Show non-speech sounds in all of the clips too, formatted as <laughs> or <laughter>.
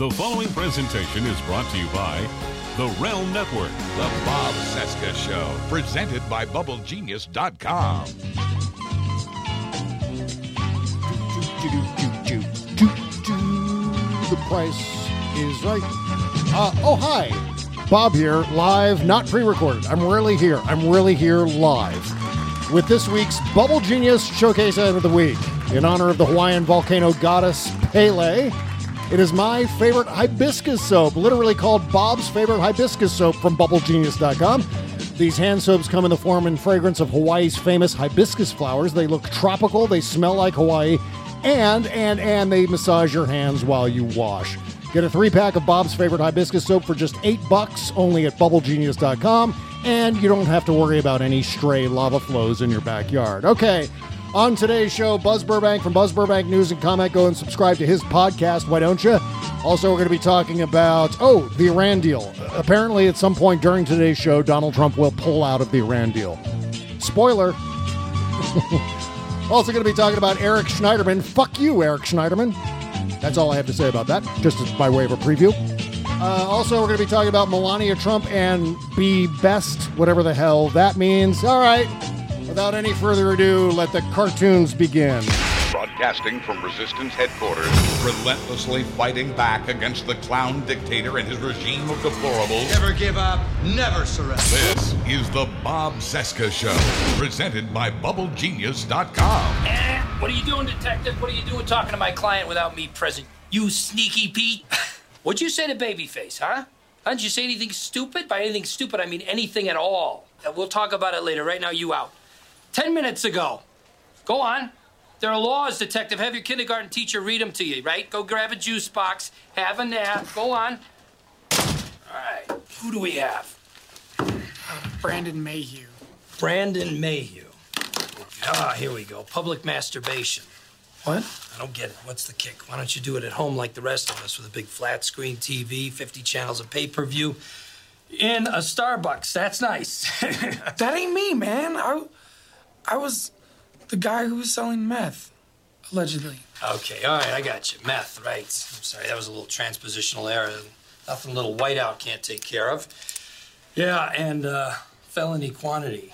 The following presentation is brought to you by the Realm Network. The Bob Cesca Show, presented by BubbleGenius.com. The price is right. Uh, oh, hi. Bob here, live, not pre recorded. I'm really here. I'm really here live with this week's Bubble Genius Showcase End of the Week. In honor of the Hawaiian volcano goddess Pele, it is my favorite hibiscus soap, literally called Bob's favorite hibiscus soap from BubbleGenius.com. These hand soaps come in the form and fragrance of Hawaii's famous hibiscus flowers. They look tropical, they smell like Hawaii, and and and they massage your hands while you wash. Get a three pack of Bob's favorite hibiscus soap for just eight bucks only at BubbleGenius.com, and you don't have to worry about any stray lava flows in your backyard. Okay, on today's show, Buzz Burbank from Buzz Burbank News and Comment. Go and subscribe to his podcast. Why don't you? Also, we're going to be talking about oh the Iran deal. Apparently, at some point during today's show, Donald Trump will pull out of the Iran deal. Spoiler. <laughs> also, going to be talking about Eric Schneiderman. Fuck you, Eric Schneiderman. That's all I have to say about that, just by way of a preview. Uh, also, we're going to be talking about Melania Trump and be best, whatever the hell that means. All right, without any further ado, let the cartoons begin. Broadcasting from Resistance headquarters, relentlessly fighting back against the clown dictator and his regime of deplorables. Never give up, never surrender. This is the Bob Cesca Show, presented by BubbleGenius.com. Eh, what are you doing, detective? What are you doing talking to my client without me present? You sneaky Pete. <laughs> What'd you say to Babyface, huh? Huh? Did you say anything stupid? By anything stupid, I mean anything at all. Uh, We'll talk about it later. Right now, you out. Ten minutes ago. Go on. There are laws, detective. Have your kindergarten teacher read them to you, right? Go grab a juice box, have a nap. Go on. All right. Who do we have? Brandon Mayhew. Brandon Mayhew. Ah, here we go. Public masturbation. What? I don't get it. What's the kick? Why don't you do it at home like the rest of us with a big flat screen TV, 50 channels of pay per view, in a Starbucks? That's nice. <laughs> That ain't me, man. I, I was the guy who was selling meth, allegedly. okay, all right, I got you. Meth, right. I'm sorry, that was a little transpositional error. Nothing little whiteout can't take care of. Yeah, and uh, felony quantity.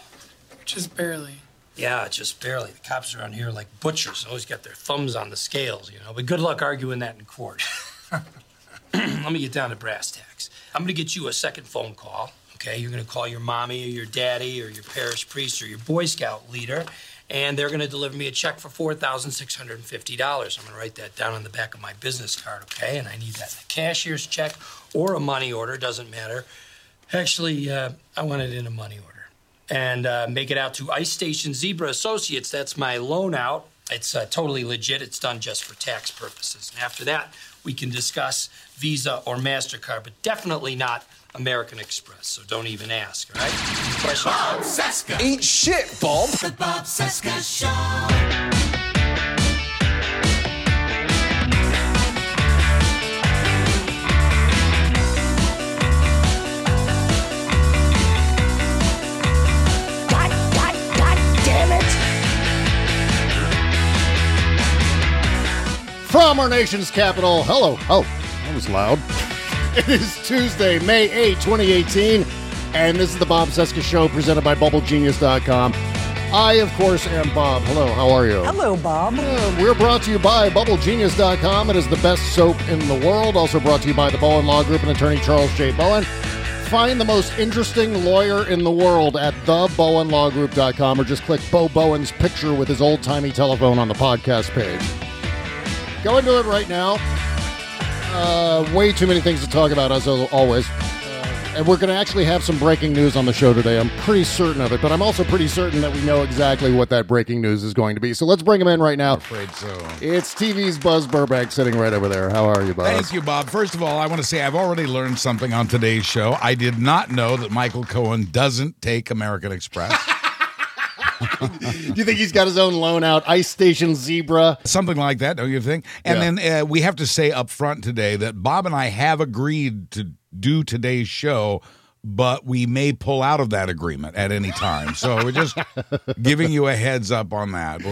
Just barely. Yeah, just barely. The cops around here are like butchers, always got their thumbs on the scales, you know. But good luck arguing that in court. <laughs> <clears throat> Let me get down to brass tacks. I'm gonna get you a second phone call. Okay, you're gonna call your mommy or your daddy or your parish priest or your Boy Scout leader, and they're gonna deliver me a check for four thousand six hundred and fifty dollars. I'm gonna write that down on the back of my business card, okay? And I need that a cashier's check or a money order, doesn't matter. Actually, uh, I want it in a money order. And uh, make it out to Ice Station Zebra Associates. That's my loan out. It's uh, totally legit. It's done just for tax purposes. And after that, we can discuss Visa or MasterCard, but definitely not American Express. So don't even ask, all right? Any Questions? Ain't shit, Bob. God, God, God damn it! From our nation's capital, hello. Oh, that was loud. It is Tuesday, May 8, 2018, and this is the Bob Cesca Show presented by BubbleGenius.com. I, of course, am Bob. Hello, how are you? Hello, Bob. Uh, we're brought to you by BubbleGenius.com. It is the best soap in the world. Also brought to you by the Bowen Law Group and attorney Charles J. Bowen. Find the most interesting lawyer in the world at thebowenlawgroup.com or just click Bo Bowen's picture with his old timey telephone on the podcast page. Go into it right now. Uh, way too many things to talk about, as always. Uh, and we're going to actually have some breaking news on the show today. I'm pretty certain of it, but I'm also pretty certain that we know exactly what that breaking news is going to be. So let's bring him in right now. afraid so. It's TV's Buzz Burbank sitting right over there. How are you, Buzz? Thank you, Bob. First of all, I want to say I've already learned something on today's show. I did not know that Michael Cohen doesn't take American Express. <laughs> <laughs> Do you think he's got his own loan out, Ice Station Zebra? Something like that, don't you think? And Yeah. then uh, we have to say up front today that Bob and I have agreed to do today's show but we may pull out of that agreement at any time. So we're just <laughs> giving you a heads up on that.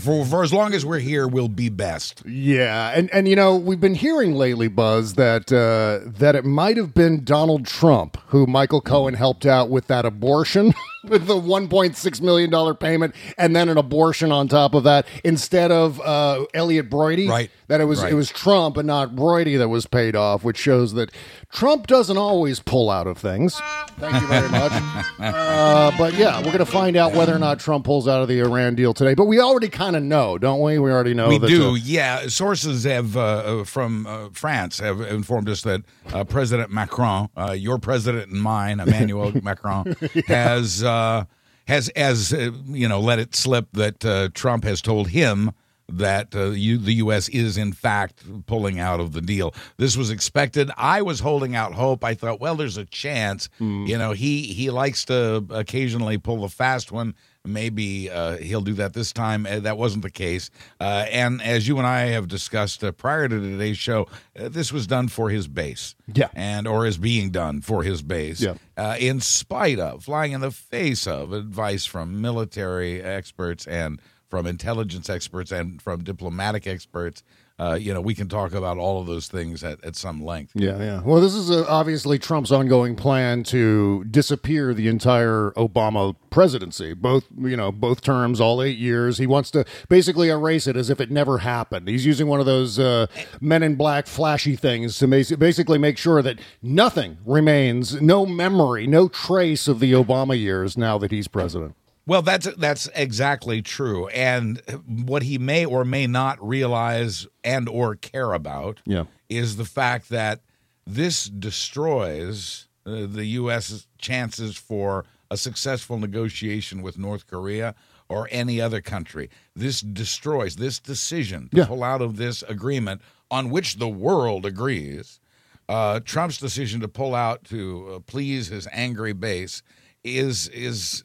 For, for as long as we're here, we'll be best. Yeah, and and you know we've been hearing lately, Buzz, that uh, that it might have been Donald Trump who Michael Cohen helped out with that abortion, <laughs> with the one point six million dollar payment, and then an abortion on top of that, instead of uh, Elliot Broidy. Right. That it was Right. it was Trump and not Broidy that was paid off, which shows that Trump doesn't always pull out of things. Thank you very much. <laughs> uh, but yeah, we're going to find out whether or not Trump pulls out of the Iran deal today. But we already kind of know, don't we? We already know. we do, uh, yeah. Sources have uh, uh, from uh, France have informed us that uh, President Macron, uh, your president and mine, Emmanuel <laughs> Macron, has uh, has as uh, you know let it slip that uh, Trump has told him that uh, you, the U.S. is in fact pulling out of the deal. This was expected. I was holding out hope. I thought, well, there's a chance. You know, he he likes to occasionally pull the fast one. Maybe uh, he'll do that this time. Uh, that wasn't the case. Uh, and as you and I have discussed uh, prior to today's show, uh, this was done for his base. Yeah. And or is being done for his base. Yeah. Uh, in spite of, flying in the face of advice from military experts and from intelligence experts and from diplomatic experts. Uh, you know, we can talk about all of those things at, at some length. Yeah, yeah. Well, this is uh, obviously Trump's ongoing plan to disappear the entire Obama presidency. Both, you know, both terms, all eight years. He wants to basically erase it as if it never happened. He's using one of those uh, Men in Black flashy things to basically make sure that nothing remains, no memory, no trace of the Obama years now that he's president. Well, that's that's exactly true. And what he may or may not realize and or care about Yeah. is the fact that this destroys uh, the U.S. chances for a successful negotiation with North Korea or any other country. This destroys this decision to Yeah. pull out of this agreement on which the world agrees. Uh, Trump's decision to pull out to uh, please his angry base is is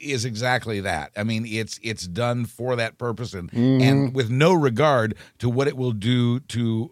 is exactly that. I mean, it's it's done for that purpose and Mm-hmm. and with no regard to what it will do to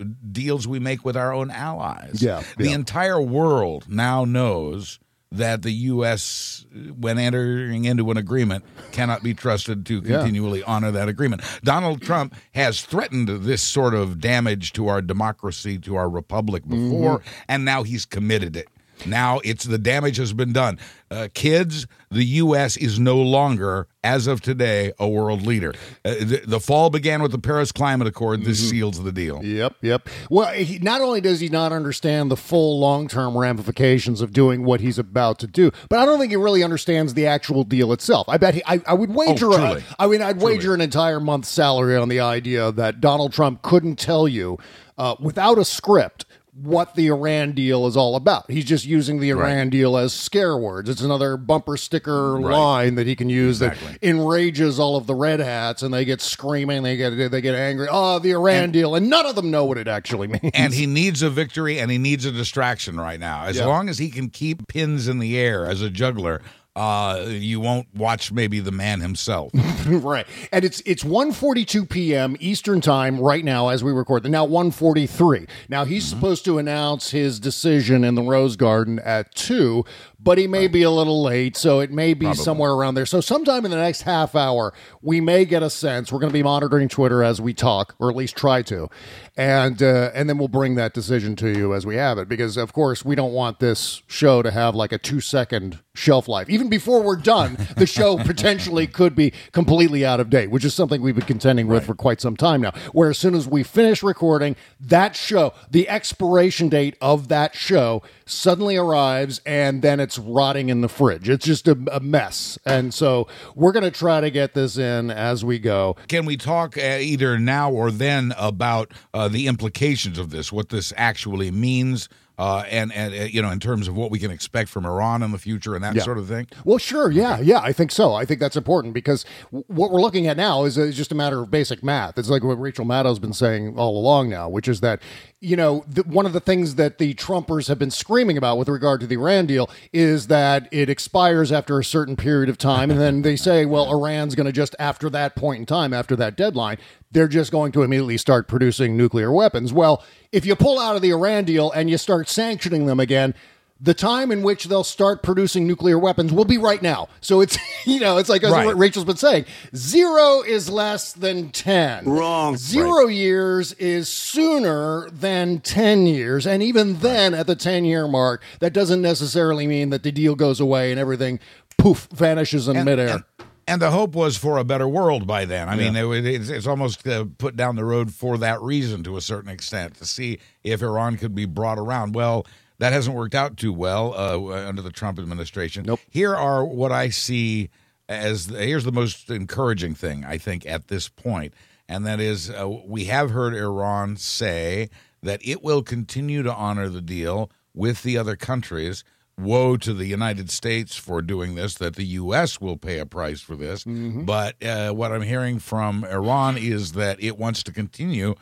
uh, deals we make with our own allies. Yeah, the yeah. entire world now knows that the U.S. when entering into an agreement cannot be trusted to Yeah. continually honor that agreement. Donald Trump has threatened this sort of damage to our democracy, to our republic before, Mm-hmm. and now he's committed it. Now it's the damage has been done. Uh, kids, the U.S. is no longer, as of today, a world leader. Uh, the, the fall began with the Paris Climate Accord. This seals the deal. Yep, yep. Well, he, not only does he not understand the full long term ramifications of doing what he's about to do, but I don't think he really understands the actual deal itself. I bet he, I, I would wager, Oh, truly. I mean, I'd wager an entire month's salary on the idea that Donald Trump couldn't tell you uh, without a script what the Iran deal is all about. He's just using the Iran deal as scare words. It's another bumper sticker line that he can use Exactly. that enrages all of the red hats and they get screaming, they get they get angry. Oh, the Iran deal, and none of them know what it actually means. And he needs a victory and he needs a distraction right now. As Yeah. long as he can keep pins in the air as a juggler, uh, you won't watch maybe the man himself. <laughs> right. And it's it's 1:42 p.m. Eastern Time right now as we record. Now 1:43. Now he's supposed to announce his decision in the Rose Garden at 2, but he may be a little late, so it may be somewhere around there. So sometime in the next half hour, we may get a sense. We're going to be monitoring Twitter as we talk, or at least try to. And uh, and then we'll bring that decision to you as we have it because of course we don't want this show to have like a 2-second shelf life. Even before we're done, the show <laughs> potentially could be completely out of date, which is something we've been contending with for quite some time now. Where as soon as we finish recording, that show, the expiration date of that show suddenly arrives and then it's rotting in the fridge. It's just a, a mess. And so we're going to try to get this in as we go. Can we talk uh, either now or then about uh, the implications of this, what this actually means, uh, and and uh, you know, in terms of what we can expect from Iran in the future and that Yeah. sort of thing? Well, sure. Yeah. Yeah. I think so. I think that's important because w- what we're looking at now is, is just a matter of basic math. It's like what Rachel Maddow's been saying all along now, which is that, you know, the, one of the things that the Trumpers have been screaming about with regard to the Iran deal is that it expires after a certain period of time. And then they say, well, Iran's going to just, after that point in time, after that deadline, they're just going to immediately start producing nuclear weapons. Well, if you pull out of the Iran deal and you start sanctioning them again, the time in which they'll start producing nuclear weapons will be right now. So it's, <laughs> you know, it's like Right. what Rachel's been saying zero is less than 10. Wrong. Zero years is sooner than 10 years. And even then, at the 10 year mark, that doesn't necessarily mean that the deal goes away and everything poof vanishes in midair. And, and the hope was for a better world by then. I mean, it, it's, it's almost uh, put down the road for that reason to a certain extent to see if Iran could be brought around. Well, that hasn't worked out too well uh, under the Trump administration. Nope. Here are what I see as here's the most encouraging thing I think at this point, and that is uh, we have heard Iran say that it will continue to honor the deal with the other countries. Woe to the United States for doing this, that the U.S. will pay a price for this. But uh, what I'm hearing from Iran is that it wants to continue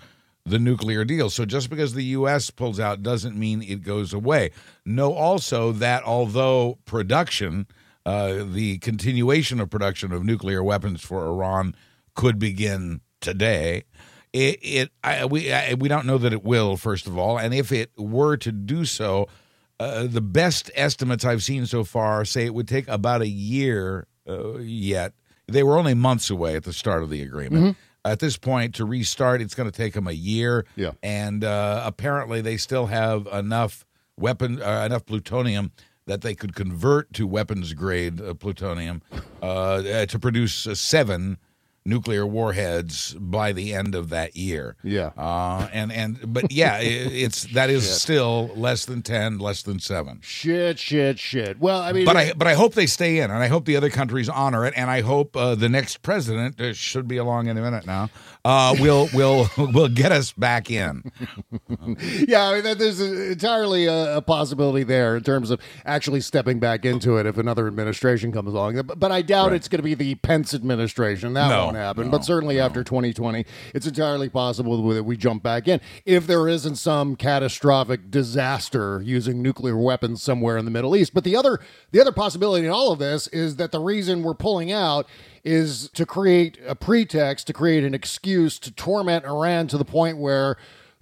the nuclear deal. So just because the U.S. pulls out doesn't mean it goes away. Know also that although production, uh, the continuation of production of nuclear weapons for Iran could begin today, it, it I, we I, we don't know that it will. First of all, and if it were to do so, uh, the best estimates I've seen so far say it would take about a year uh, yet. They were only months away at the start of the agreement. At this point, to restart, it's going to take them a year. Yeah. and uh, apparently they still have enough weapon, uh, enough plutonium that they could convert to weapons grade uh, plutonium uh, uh, to produce uh, seven nuclear warheads by the end of that year. Yeah. Uh, and and but yeah, i it's that is still less than ten, less than seven. Shit, shit, shit. Well, I mean, But I but I hope they stay in, and I hope the other countries honor it, and I hope uh, the next president uh, should be along in a minute now. Uh, will will <laughs> will get us back in. <laughs> yeah, I mean, that- there's entirely a, a possibility there in terms of actually stepping back into it if another administration comes along. But, but I doubt it's going to be the Pence administration. That No, won't happen. no, but certainly after 2020, it's entirely possible that we jump back in if there isn't some catastrophic disaster using nuclear weapons somewhere in the Middle East. But the other the other possibility in all of this is that the reason we're pulling out is to create a pretext, to create an excuse to torment Iran to the point where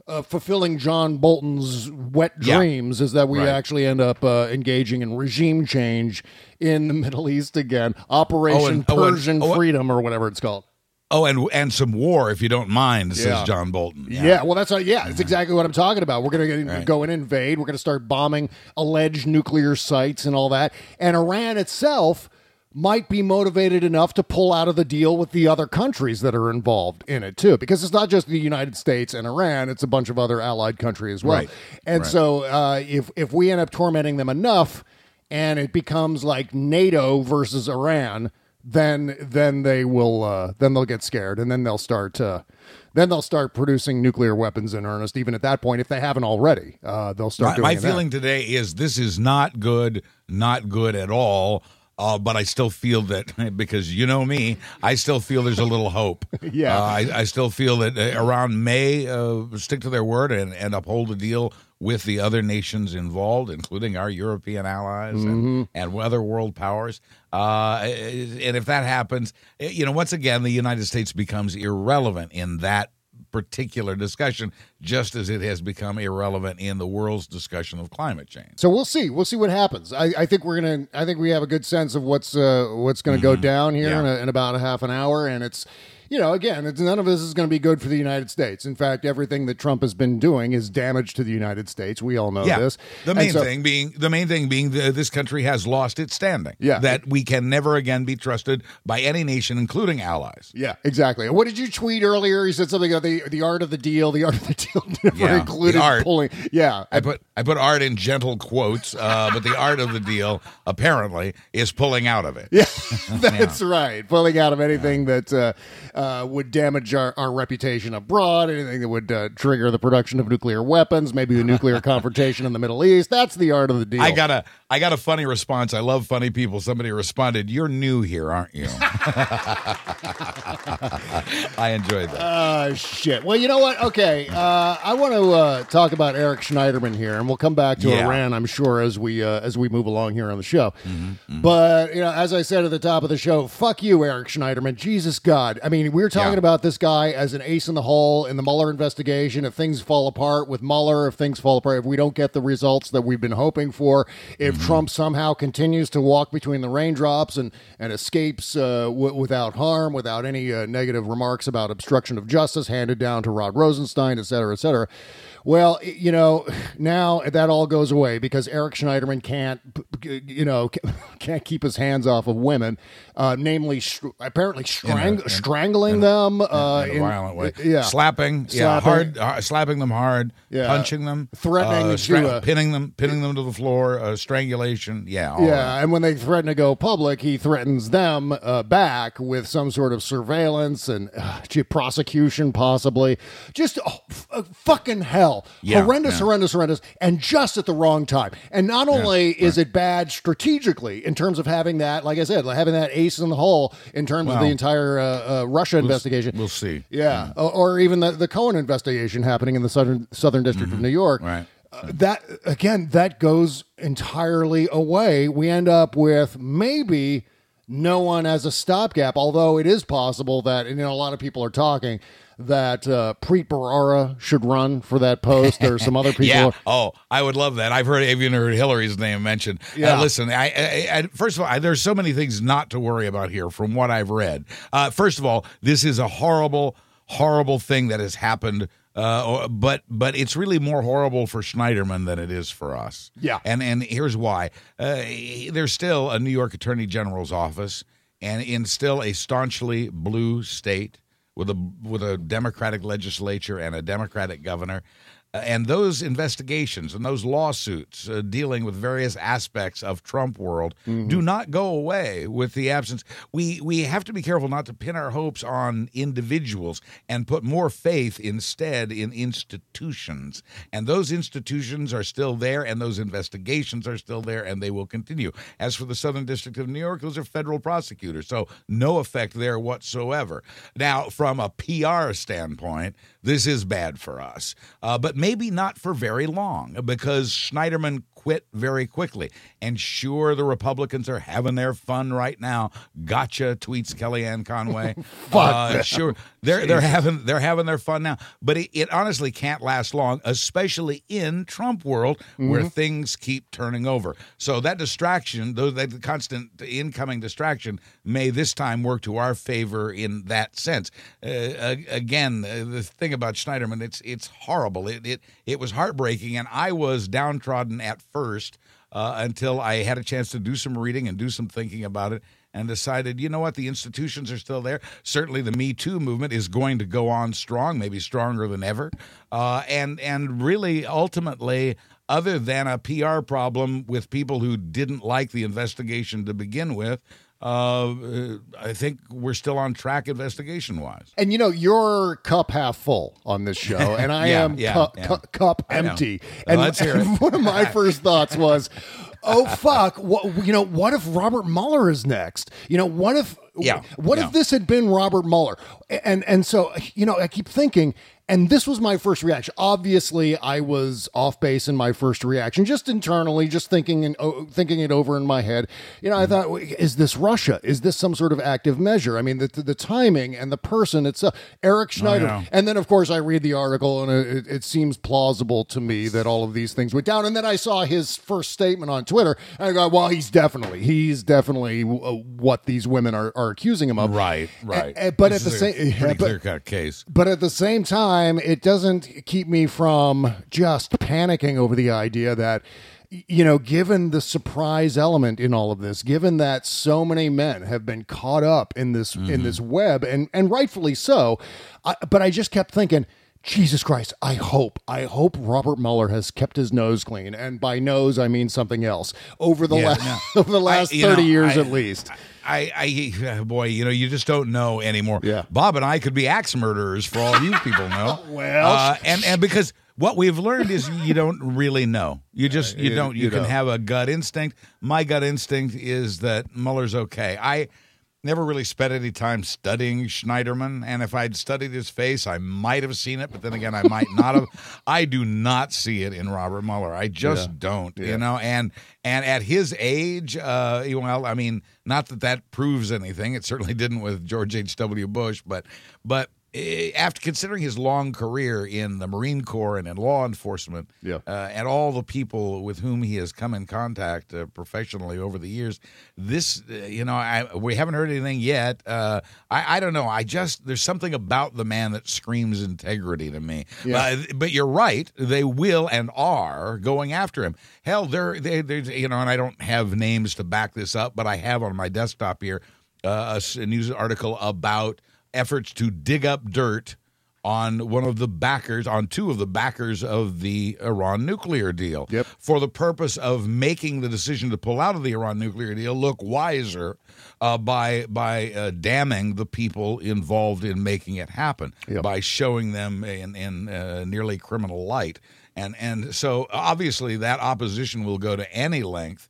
uh, fulfilling John Bolton's wet Yeah. dreams is that we Right. actually end up uh, engaging in regime change in the <laughs> Middle East again. Operation Oh, and- oh, Persian oh, and- Freedom or whatever it's called. Oh, and and some war, if you don't mind, says Yeah. John Bolton. Yeah. well, that's not, yeah, it's exactly what I'm talking about. We're going to go and invade. We're going to start bombing alleged nuclear sites and all that. And Iran itself might be motivated enough to pull out of the deal with the other countries that are involved in it too, because it's not just the United States and Iran; it's a bunch of other allied countries as well. Right. And Right. so, uh, if if we end up tormenting them enough, and it becomes like NATO versus Iran, then then they will uh, then they'll get scared, and then they'll start uh, then they'll start producing nuclear weapons in earnest. Even at that point, if they haven't already, uh, they'll start. My, doing my it then. feeling today is this is not good, not good at all. Uh, but I still feel that <laughs> because you know me, I still feel there's a little hope. <laughs> Yeah. uh, I, I still feel that uh, Iran may uh, stick to their word and, and uphold the deal with the other nations involved, including our European allies Mm-hmm. and, and other world powers. Uh, and if that happens, eh, you know, once again, the United States becomes irrelevant in that particular discussion, just as it has become irrelevant in the world's discussion of climate change. So we'll see. We'll see what happens. I, I think we're gonna. I think we have a good sense of what's uh, what's going to go down here Mm-hmm. Yeah. in, a, in about a half an hour, and it's. You know, again, it's, none of this is going to be good for the United States. In fact, everything that Trump has been doing is damage to the United States. We all know this. The main so- thing being the main thing being that this country has lost its standing. Yeah. That we can never again be trusted by any nation, including allies. Yeah, exactly. What did you tweet earlier? You said something about the the art of the deal. The art of the deal <laughs> never Yeah, included art. pulling. Yeah, I put I put art in gentle quotes, uh, but the art of the deal apparently is pulling out of it. Yeah, <laughs> <laughs> that's right. Pulling out of anything that uh, uh, would damage our, our reputation abroad, anything that would uh, trigger the production of nuclear weapons, maybe the nuclear <laughs> confrontation in the Middle East. That's the art of the deal. I got a I got a funny response. I love funny people. Somebody responded, "You're new here, aren't you?" <laughs> I enjoyed that. Uh, shit. Well, you know what? Okay, uh, I want to uh, talk about Eric Schneiderman here, and we'll come back to Yeah. Iran, I'm sure, as we uh, as we move along here on the show. Mm-hmm, But you know, as I said at the top of the show, fuck you, Eric Schneiderman. Jesus God, I mean, mean, we were talking Yeah. about this guy as an ace in the hole in the Mueller investigation. If things fall apart with Mueller, if things fall apart, if we don't get the results that we've been hoping for, if Mm-hmm. Trump somehow continues to walk between the raindrops and and escapes uh, w- without harm, without any uh, negative remarks about obstruction of justice handed down to Rod Rosenstein, et cetera, et cetera. Well, you know, now that all goes away because Eric Schneiderman can't, you know, <laughs> can't keep his hands off of women, uh, namely, str- apparently strang- in- strangling them uh, in a in- violent way. Yeah, slapping, yeah, Slapping. hard, uh, slapping them hard, Yeah. punching them, Threatening uh, to, uh, pinning them, pinning them to the floor, uh, strangulation. Yeah, all Yeah, that. and when they threaten to go public, he threatens them uh, back with some sort of surveillance and uh, prosecution, possibly. Just oh, f- fucking hell, Yeah, horrendous, yeah. horrendous, horrendous, and just at the wrong time. And not only is it bad strategically in terms of having that, like I said, like having that ace in the hole in terms of the entire uh, uh, Russia investigation. we'll see. Yeah, or, or even the, the Cohen investigation happening in the southern Southern District of New York. Mm-hmm. Right. Uh, that again, that goes entirely away. We end up with maybe no one as a stopgap. Although it is possible that and, you know a lot of people are talking that uh, Preet Bharara should run for that post, or some other <laughs> people. Yeah. Oh, I would love that. I've heard, I've even heard Hillary's name mentioned. Yeah. Uh, listen, I, I, I, first of all, I, there's so many things not to worry about here from what I've read. Uh, first of all, this is a horrible, horrible thing that has happened. Uh, but but it's really more horrible for Schneiderman than it is for us. Yeah. and and here's why. Uh, there's still a New York Attorney General's office, and in still a staunchly blue state with a with a Democratic legislature and a Democratic governor. And those investigations and those lawsuits uh, dealing with various aspects of Trump world do not go away with the absence. We we have to be careful not to pin our hopes on individuals and put more faith instead in institutions. And those institutions are still there, and those investigations are still there, and they will continue. As for the Southern District of New York, those are federal prosecutors, so no effect there whatsoever. Now, from a PR standpoint, this is bad for us, uh, but maybe not for very long because Schneiderman quit very quickly. And sure, the Republicans are having their fun right now. Gotcha, tweets Kellyanne Conway. <laughs> uh, sure, they're they're having they're having their fun now, but it, it honestly can't last long, especially in Trump world where things keep turning over. So that distraction, though that constant incoming distraction, may this time work to our favor in that sense. Uh, again, uh, the thing about Schneiderman, it's it's horrible. It it it was heartbreaking, and I was downtrodden at first uh, until I had a chance to do some reading and do some thinking about it. And decided, you know what, the institutions are still there. Certainly, the Me Too movement is going to go on strong, maybe stronger than ever. Uh, and and really, ultimately, other than a PR problem with people who didn't like the investigation to begin with, uh, I think we're still on track investigation wise. And you know, your cup half full on this show, <laughs> and I Yeah, am yeah, cu- yeah. cu- cup empty. And let's hear <laughs> it. one of my first thoughts was, "Oh <laughs> fuck! What you know? What if Robert Mueller is next? You know, what if? Yeah, What if this had been Robert Mueller? And and so you know, I keep thinking." And this was my first reaction. Obviously, I was off base in my first reaction, just internally, just thinking and oh, thinking it over in my head. You know, Mm-hmm. I thought, is this Russia? Is this some sort of active measure? I mean, the, the timing and the person itself, Eric Schneider. know. And then, of course, I read the article, and it, it seems plausible to me that all of these things went down. And then I saw his first statement on Twitter, and I go, "Well, he's definitely, he's definitely uh, what these women are, are accusing him of." Right, right. But This at the same, <laughs> pretty clear cut case. but at the same time, it doesn't keep me from just panicking over the idea that, you know, given the surprise element in all of this, given that so many men have been caught up in this in this web, and and rightfully so, I, but I just kept thinking. Jesus Christ, I hope, I hope Robert Mueller has kept his nose clean. And by nose, I mean something else. Over the, Yeah, last, no. <laughs> over the last I- 30 know, years I- at least. I, I, <laughs> boy, you know, you just don't know anymore. Yeah. Bob and I could be axe murderers for all you people know. <laughs> Well, uh, and and because what we've learned is you don't really know. You just you, you- don't. You, you can don't. have a gut instinct. My gut instinct is that Mueller's okay. I. never really spent any time studying Schneiderman, and if I'd studied his face, I might have seen it, but then again, I might not have. <laughs> I do not see it in Robert Mueller. I just Yeah. don't, Yeah. you know. And and at his age, uh, well, I mean, not that that proves anything. It certainly didn't with George H. W. Bush, but but. Eh, After considering his long career in the Marine Corps and in law enforcement, Yeah. uh, and all the people with whom he has come in contact uh, professionally over the years. This, uh, you know, I, we haven't heard anything yet. Uh, I, I don't know. I just there's something about the man that screams integrity to me. Yeah. But you're right. They will and are going after him. Hell, they're they, they're you know, and I don't have names to back this up, but I have on my desktop here uh, a news article about efforts to dig up dirt on one of the backers, on two of the backers of the Iran nuclear deal. Yep. For the purpose of making the decision to pull out of the Iran nuclear deal look wiser uh, by by uh, damning the people involved in making it happen, Yep. by showing them in in uh, nearly criminal light. And and so obviously that opposition will go to any length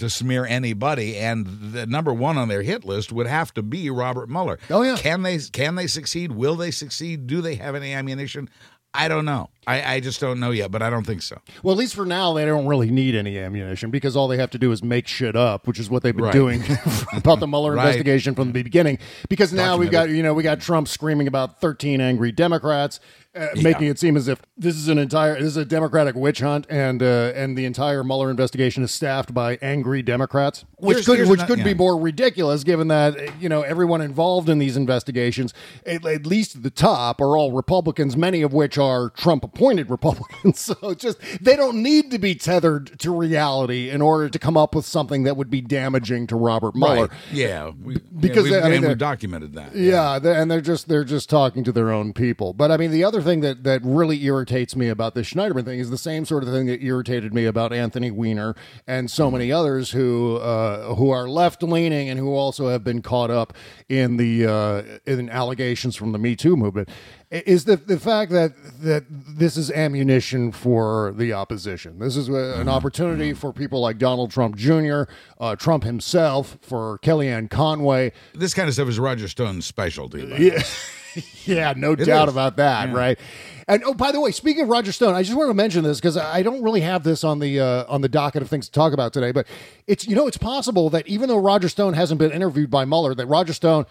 to smear anybody, and the number one on their hit list would have to be Robert Mueller. Oh, yeah. Can they can they succeed? Will they succeed? Do they have any ammunition? I don't know. I, I just don't know yet, but I don't think so. Well, at least for now, they don't really need any ammunition because all they have to do is make shit up, which is what they've been Right. doing <laughs> about the Mueller Right. investigation from the beginning. Because now we've got, you know, we got Trump screaming about 13 angry Democrats, uh, making it seem as if this is an entire, this is a Democratic witch hunt, and uh, and the entire Mueller investigation is staffed by angry Democrats, which Here's- could here's which could be more ridiculous given that you know everyone involved in these investigations, at, at least at the top, are all Republicans, many of which are Trump appointed Republicans. <laughs> so just they don't need to be tethered to reality in order to come up with something that would be damaging to Robert Mueller. Right. Yeah. We, Because, yeah, we, I mean, and they're- we've documented that. Yeah, they and they're just they're just talking to their own people. But I mean, the other thing that that really irritates me about this Schneiderman thing is the same sort of thing that irritated me about Anthony Weiner and so many others who uh, who are left leaning and who also have been caught up in the uh, in allegations from the Me Too movement. Is the the fact that that this is ammunition for the opposition? This is a, an opportunity for people like Donald Trump Jr., uh, Trump himself, for Kellyanne Conway, This kind of stuff is Roger Stone's specialty. by the way. yeah, <laughs> <laughs> yeah, no doubt is. about that, Yeah. right? And oh, by the way, speaking of Roger Stone, I just want to mention this because I don't really have this on the uh, on the docket of things to talk about today. But it's you know it's possible that even though Roger Stone hasn't been interviewed by Mueller, that Roger Stone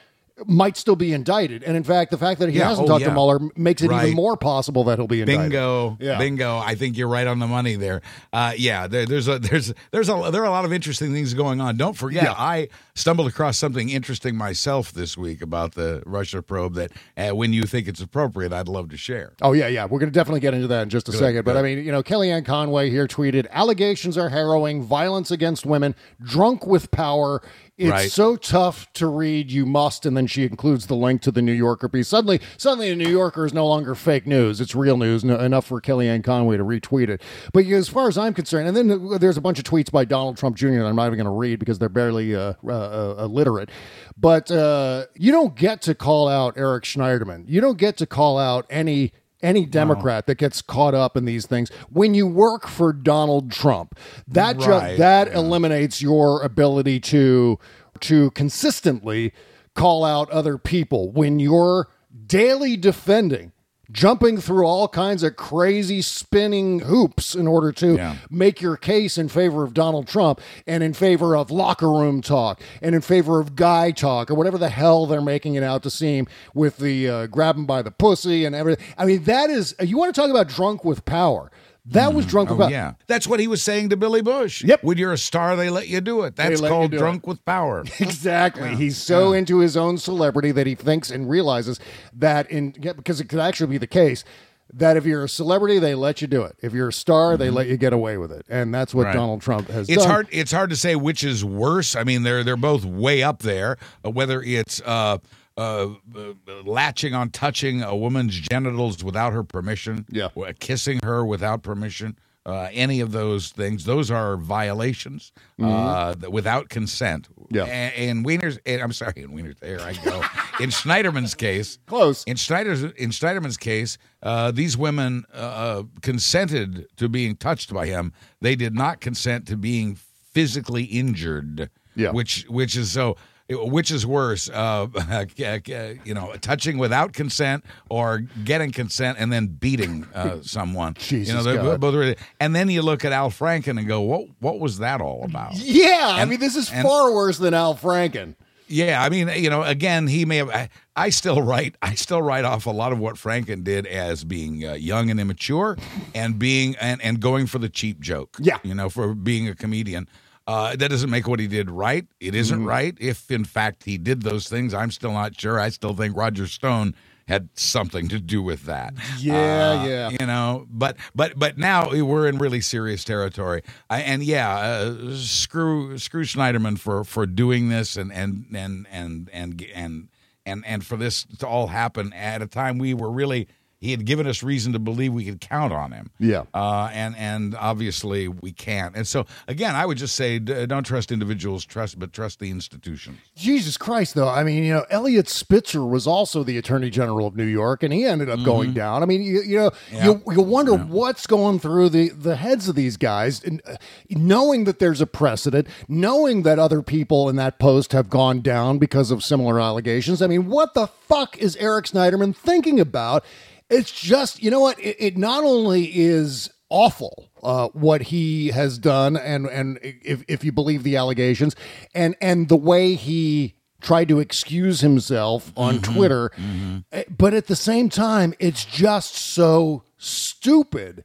might still be indicted. And in fact, the fact that he Yeah, hasn't oh, talked to yeah. Mueller makes it Right. even more possible that he'll be indicted. Bingo, Yeah. bingo. I think you're right on the money there. Uh, yeah, there, there's a there's there's a there are a lot of interesting things going on. Don't forget. I stumbled across something interesting myself this week about the Russia probe. That uh, when you think it's appropriate, I'd love to share. Oh yeah, yeah. We're going to definitely get into that in just a second. But I mean, you know, Kellyanne Conway here tweeted: "Allegations are harrowing. Violence against women. Drunk with power. It's Right. so tough to read. You must." And then she includes the link to the New Yorker piece. Suddenly, suddenly, the New Yorker is no longer fake news. It's real news. No, enough for Kellyanne Conway to retweet it. But as far as I'm concerned, and then there's a bunch of tweets by Donald Trump Jr. that I'm not even going to read because they're barely uh, uh, uh, illiterate. But uh, you don't get to call out Eric Schneiderman. You don't get to call out any any Democrat that gets caught up in these things when you work for Donald Trump. That ju- Right, that eliminates your ability to to consistently call out other people when you're daily defending jumping through all kinds of crazy spinning hoops in order to Yeah. make your case in favor of Donald Trump and in favor of locker room talk and in favor of guy talk or whatever the hell they're making it out to seem with the uh, grab him by the pussy and everything. I mean, that is, you want to talk about drunk with power. That was drunk with Oh power. yeah, that's what he was saying to Billy Bush. Yep. When you're a star, they let you do it. That's called do it. drunk with power. <laughs> Exactly. He's so into his own celebrity that he thinks and realizes that in yeah, because it could actually be the case that if you're a celebrity, they let you do it. If you're a star, they let you get away with it, and that's what Mm-hmm. Right. Donald Trump has It's done. hard. It's hard to say which is worse. I mean, they're they're both way up there. Uh, whether it's uh, uh, uh, latching on, touching a woman's genitals without her permission, Yeah. kissing her without permission, uh, any of those things, those are violations uh, without consent. Mm-hmm. Yeah. A- In Weiner's, and I'm sorry, in Weiner's, there I go. <laughs> in Schneiderman's case, Close. in Schneider's in Schneiderman's case, uh, these women uh, consented to being touched by him. They did not consent to being physically injured. Yeah. Which which is so which is worse, <laughs> uh, you know, touching without consent or getting consent and then beating uh, <laughs> someone. Jesus you know, God. both and then you look at Al Franken and go, what What was that all about? Yeah, I mean, this is and- far worse than Al Franken. Yeah, I mean, you know, again, he may have. I, I still write. I still write off a lot of what Franken did as being uh, young and immature, and being and and going for the cheap joke. Yeah. you know, for being a comedian. Uh, that doesn't make what he did right. It isn't right. If in fact he did those things, I'm still not sure. I still think Roger Stone had something to do with that. Yeah, Uh, yeah. You know, but but but now we're in really serious territory. I, and yeah, uh, screw screw Schneiderman for for doing this and and and and and and and and for this to all happen at a time we were really he had given us reason to believe we could count on him. Yeah. Uh, and and obviously we can't. And so again, I would just say d- don't trust individuals, trust but trust the institution. Jesus Christ, though. I mean, you know, Eliot Spitzer was also the Attorney General of New York, and he ended up going down. I mean, you, you know, Mm-hmm. Yeah. you, you wonder what's going through the, the heads of these guys, and uh, knowing that there's a precedent, knowing that other people in that post have gone down because of similar allegations. I mean, what the fuck is Eric Schneiderman thinking about? It's just, you know what? It, it not only is awful uh, what he has done, and and if if you believe the allegations, and and the way he tried to excuse himself on Twitter, eh, but at the same time, it's just so stupid.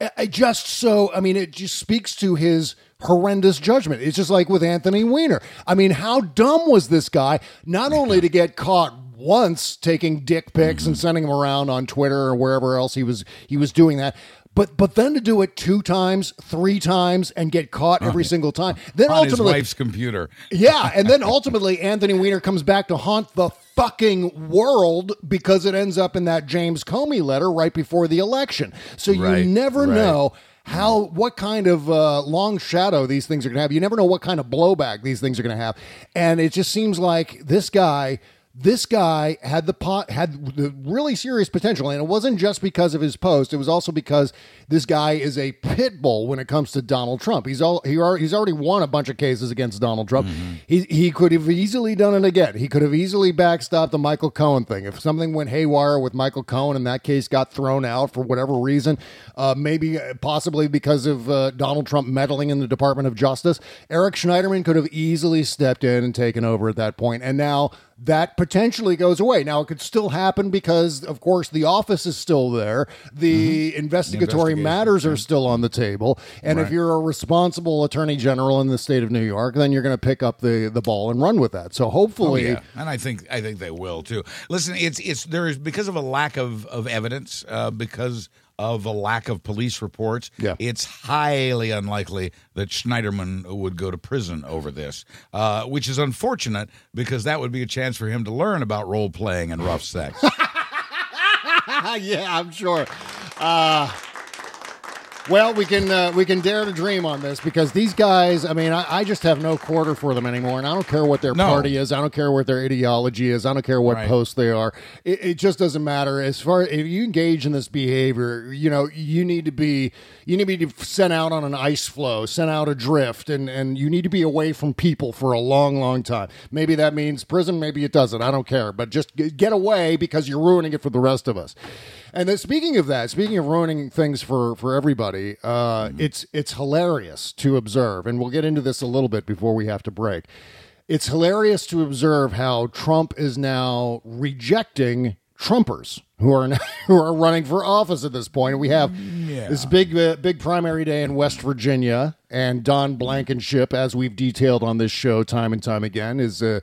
I- I just so I mean, it just speaks to his horrendous judgment. It's just like with Anthony Weiner. I mean, how dumb was this guy? Not only to get caught once taking dick pics and sending them around on Twitter or wherever else he was he was doing that. But but then to do it two times, three times, and get caught every single time. Then On his ultimately, wife's computer. yeah, and then ultimately Anthony Weiner comes back to haunt the fucking world because it ends up in that James Comey letter right before the election. So you Right, never right. know how what kind of uh, long shadow these things are going to have. You never know what kind of blowback these things are going to have, and it just seems like this guy. This guy had the pot had the really serious potential, and it wasn't just because of his post. It was also because this guy is a pit bull when it comes to Donald Trump. He's all he al- he's already won a bunch of cases against Donald Trump. He he could have easily done it again. He could have easily backstopped the Michael Cohen thing. If something went haywire with Michael Cohen and that case got thrown out for whatever reason, uh, maybe uh, possibly because of uh, Donald Trump meddling in the Department of Justice, Eric Schneiderman could have easily stepped in and taken over at that point. And now that potentially goes away. Now it could still happen because, of course, the office is still there. The investigatory investigation, matters are still on the table. And if you're a responsible attorney general in the state of New York, then you're going to pick up the, the ball and run with that. So hopefully, Oh, yeah, and I think I think they will too. Listen, it's it's there is because of a lack of of evidence, uh, because of a lack of police reports. Yeah. it's highly unlikely that Schneiderman would go to prison over this, uh, which is unfortunate because that would be a chance for him to learn about role playing and rough sex. <laughs> yeah, I'm sure. Uh, well, we can uh, we can dare to dream on this because these guys. I mean, I, I just have no quarter for them anymore, and I don't care what their No. party is. I don't care what their ideology is. I don't care what Right. post they are. It, it just doesn't matter. As far if you engage in this behavior, you know you need to be you need to be sent out on an ice floe, sent out adrift, and and you need to be away from people for a long, long time. Maybe that means prison. Maybe it doesn't. I don't care. But just get away because you're ruining it for the rest of us. And then speaking of that, speaking of ruining things for for everybody, uh, it's it's hilarious to observe, and we'll get into this a little bit before we have to break. It's hilarious to observe how Trump is now rejecting Trumpers who are <laughs> who are running for office at this point. We have this big uh, big primary day in West Virginia, and Don Blankenship, as we've detailed on this show time and time again, is uh,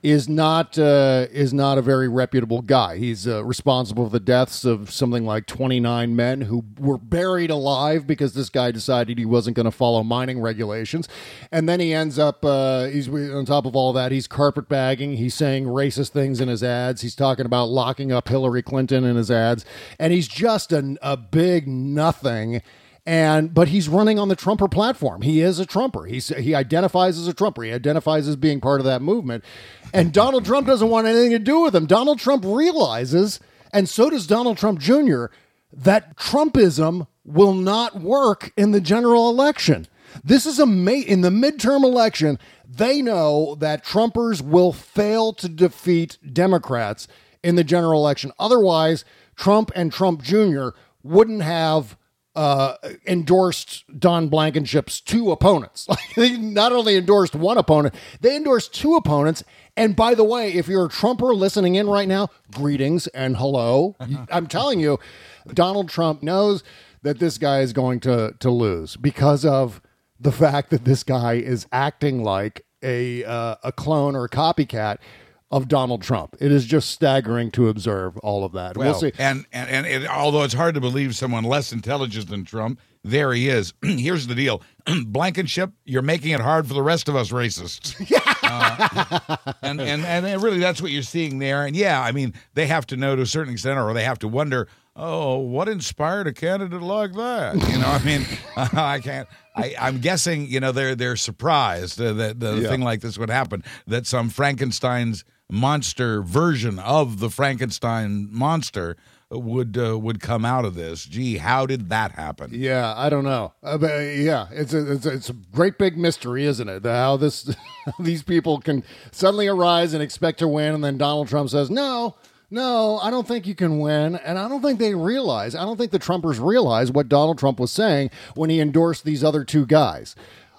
is not uh, is not a very reputable guy. He's uh, responsible for the deaths of something like twenty nine men who were buried alive because this guy decided he wasn't going to follow mining regulations, and then he ends up uh, he's on top of all that he's carpetbagging. He's saying racist things in his ads. He's talking about locking up Hillary Clinton in his ads, and he's just an, a big nothing and but he's running on the Trumper platform. He is a Trumper. He's he identifies as a Trumper. He identifies as being part of that movement. And <laughs> Donald Trump doesn't want anything to do with him. Donald Trump realizes, and so does Donald Trump Jr., that Trumpism will not work in the general election. This is a ma- in the midterm election. They know that Trumpers will fail to defeat Democrats in the general election. Otherwise, Trump and Trump Jr. wouldn't have uh, endorsed Don Blankenship's two opponents. Like <laughs> they not only endorsed one opponent, they endorsed two opponents. And by the way, if you're a Trumper listening in right now, greetings and hello. <laughs> I'm telling you, Donald Trump knows that this guy is going to to lose because of the fact that this guy is acting like a uh, a clone or a copycat of Donald Trump. It is just staggering to observe all of that. we'll see. And and, and it, although it's hard to believe someone less intelligent than Trump, there he is. <clears throat> Here's the deal, <clears throat> Blankenship, you're making it hard for the rest of us racists. <laughs> Uh, and, and and really, that's what you're seeing there. And yeah, I mean, they have to know to a certain extent, or they have to wonder. Oh, what inspired a candidate like that? You know, I mean, <laughs> I can't. I, I'm guessing, you know, they're they're surprised that the Yeah. thing like this would happen. That some Frankenstein's monster version of the Frankenstein monster would uh, would come out of this. Gee, how did that happen? Yeah, I don't know. Uh, but, uh, yeah, it's a, it's a it's a great big mystery, isn't it? How this <laughs> these people can suddenly arise and expect to win, and then Donald Trump says, "No, no, I don't think you can win," and I don't think they realize. I don't think the Trumpers realize what Donald Trump was saying when he endorsed these other two guys.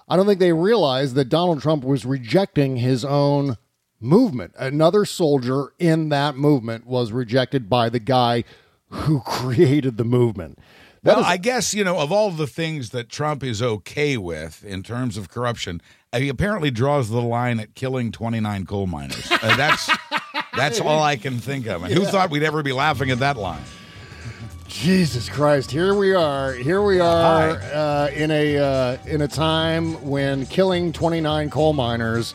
I don't think they realize that Donald Trump was rejecting his own movement. Another soldier in that movement was rejected by the guy who <laughs> created the movement. That well, is- I guess you know of all the things that Trump is okay with in terms of corruption, uh, he apparently draws the line at killing 29 coal miners. Uh, that's <laughs> that's all I can think of. And who thought we'd ever be laughing at that line? Jesus Christ! Here we are. Here we are uh, in a uh, in a time when killing 29 coal miners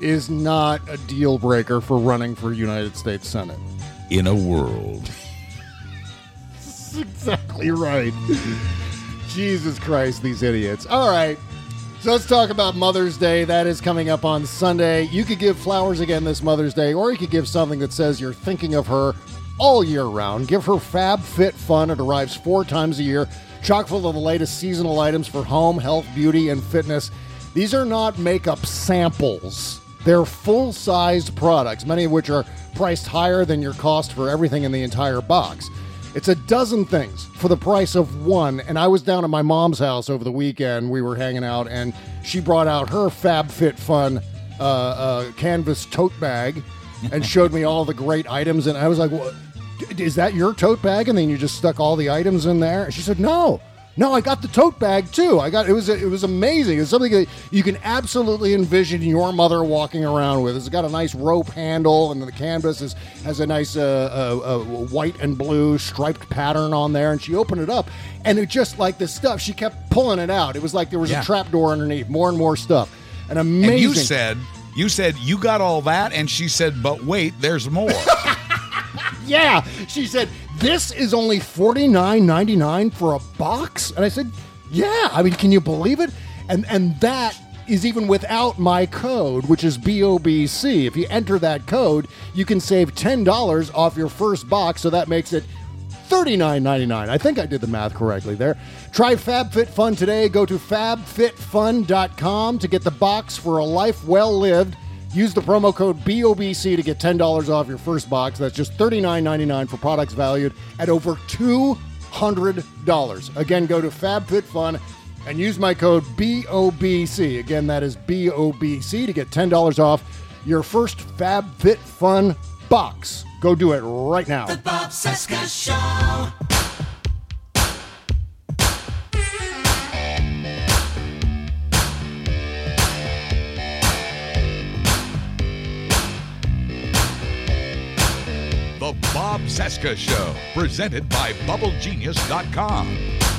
is not a deal breaker for running for United States Senate. In a world. That's <laughs> exactly right. Jesus Christ, these idiots. All right. So let's talk about Mother's Day. That is coming up on Sunday. You could give flowers again this Mother's Day, or you could give something that says you're thinking of her all year round. Give her Fab Fit Fun. It arrives four times a year, chock full of the latest seasonal items for home, health, beauty, and fitness. These are not makeup samples. They're full sized products, many of which are priced higher than your cost for everything in the entire box. It's a dozen things for the price of one. And I was down at my mom's house over the weekend. We were hanging out, and she brought out her FabFitFun uh, uh, canvas tote bag and <laughs> showed me all the great items. And I was like, "What? Is that your tote bag? And then you just stuck all the items in there? And she said, No. No, I got the tote bag too. I got it was it was amazing. It's something that you can absolutely envision your mother walking around with. It's got a nice rope handle, and the canvas is, has a nice uh, uh, uh, white and blue striped pattern on there. And she opened it up, and it just like the stuff. She kept pulling it out. It was like there was Yeah. a trap door underneath. More and more stuff. And amazing. And you said you said you got all that, and she said, "But wait, there's more." <laughs> yeah. She said, This is only $49.99 for a box? And I said, Yeah. I mean, can you believe it? And and that is even without my code, which is BOBC. If you enter that code, you can save $10 off your first box, so that makes it $39.99. I think I did the math correctly there. Try FabFitFun today. Go to fabfitfun.com to get the box for a life well lived. Use the promo code BOBC to get $10 off your first box. That's just $39.99 for products valued at over $200. Again, go to FabFitFun and use my code BOBC. Again, that is BOBC to get $10 off your first FabFitFun box. Go do it right now. Bob Cesca Show. Bob Cesca Show, presented by BubbleGenius.com.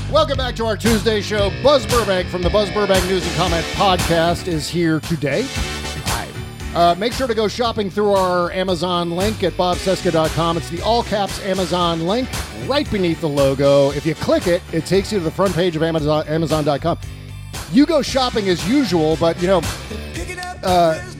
Welcome back to our Tuesday show. Buzz Burbank from the Buzz Burbank News and Comment podcast is here today. Hi. Uh, make sure to go shopping through our Amazon link at bobcesca.com. It's the all caps Amazon link right beneath the logo. If you click it, it takes you to the front page of Amazon, Amazon.com. You go shopping as usual, but you know, uh,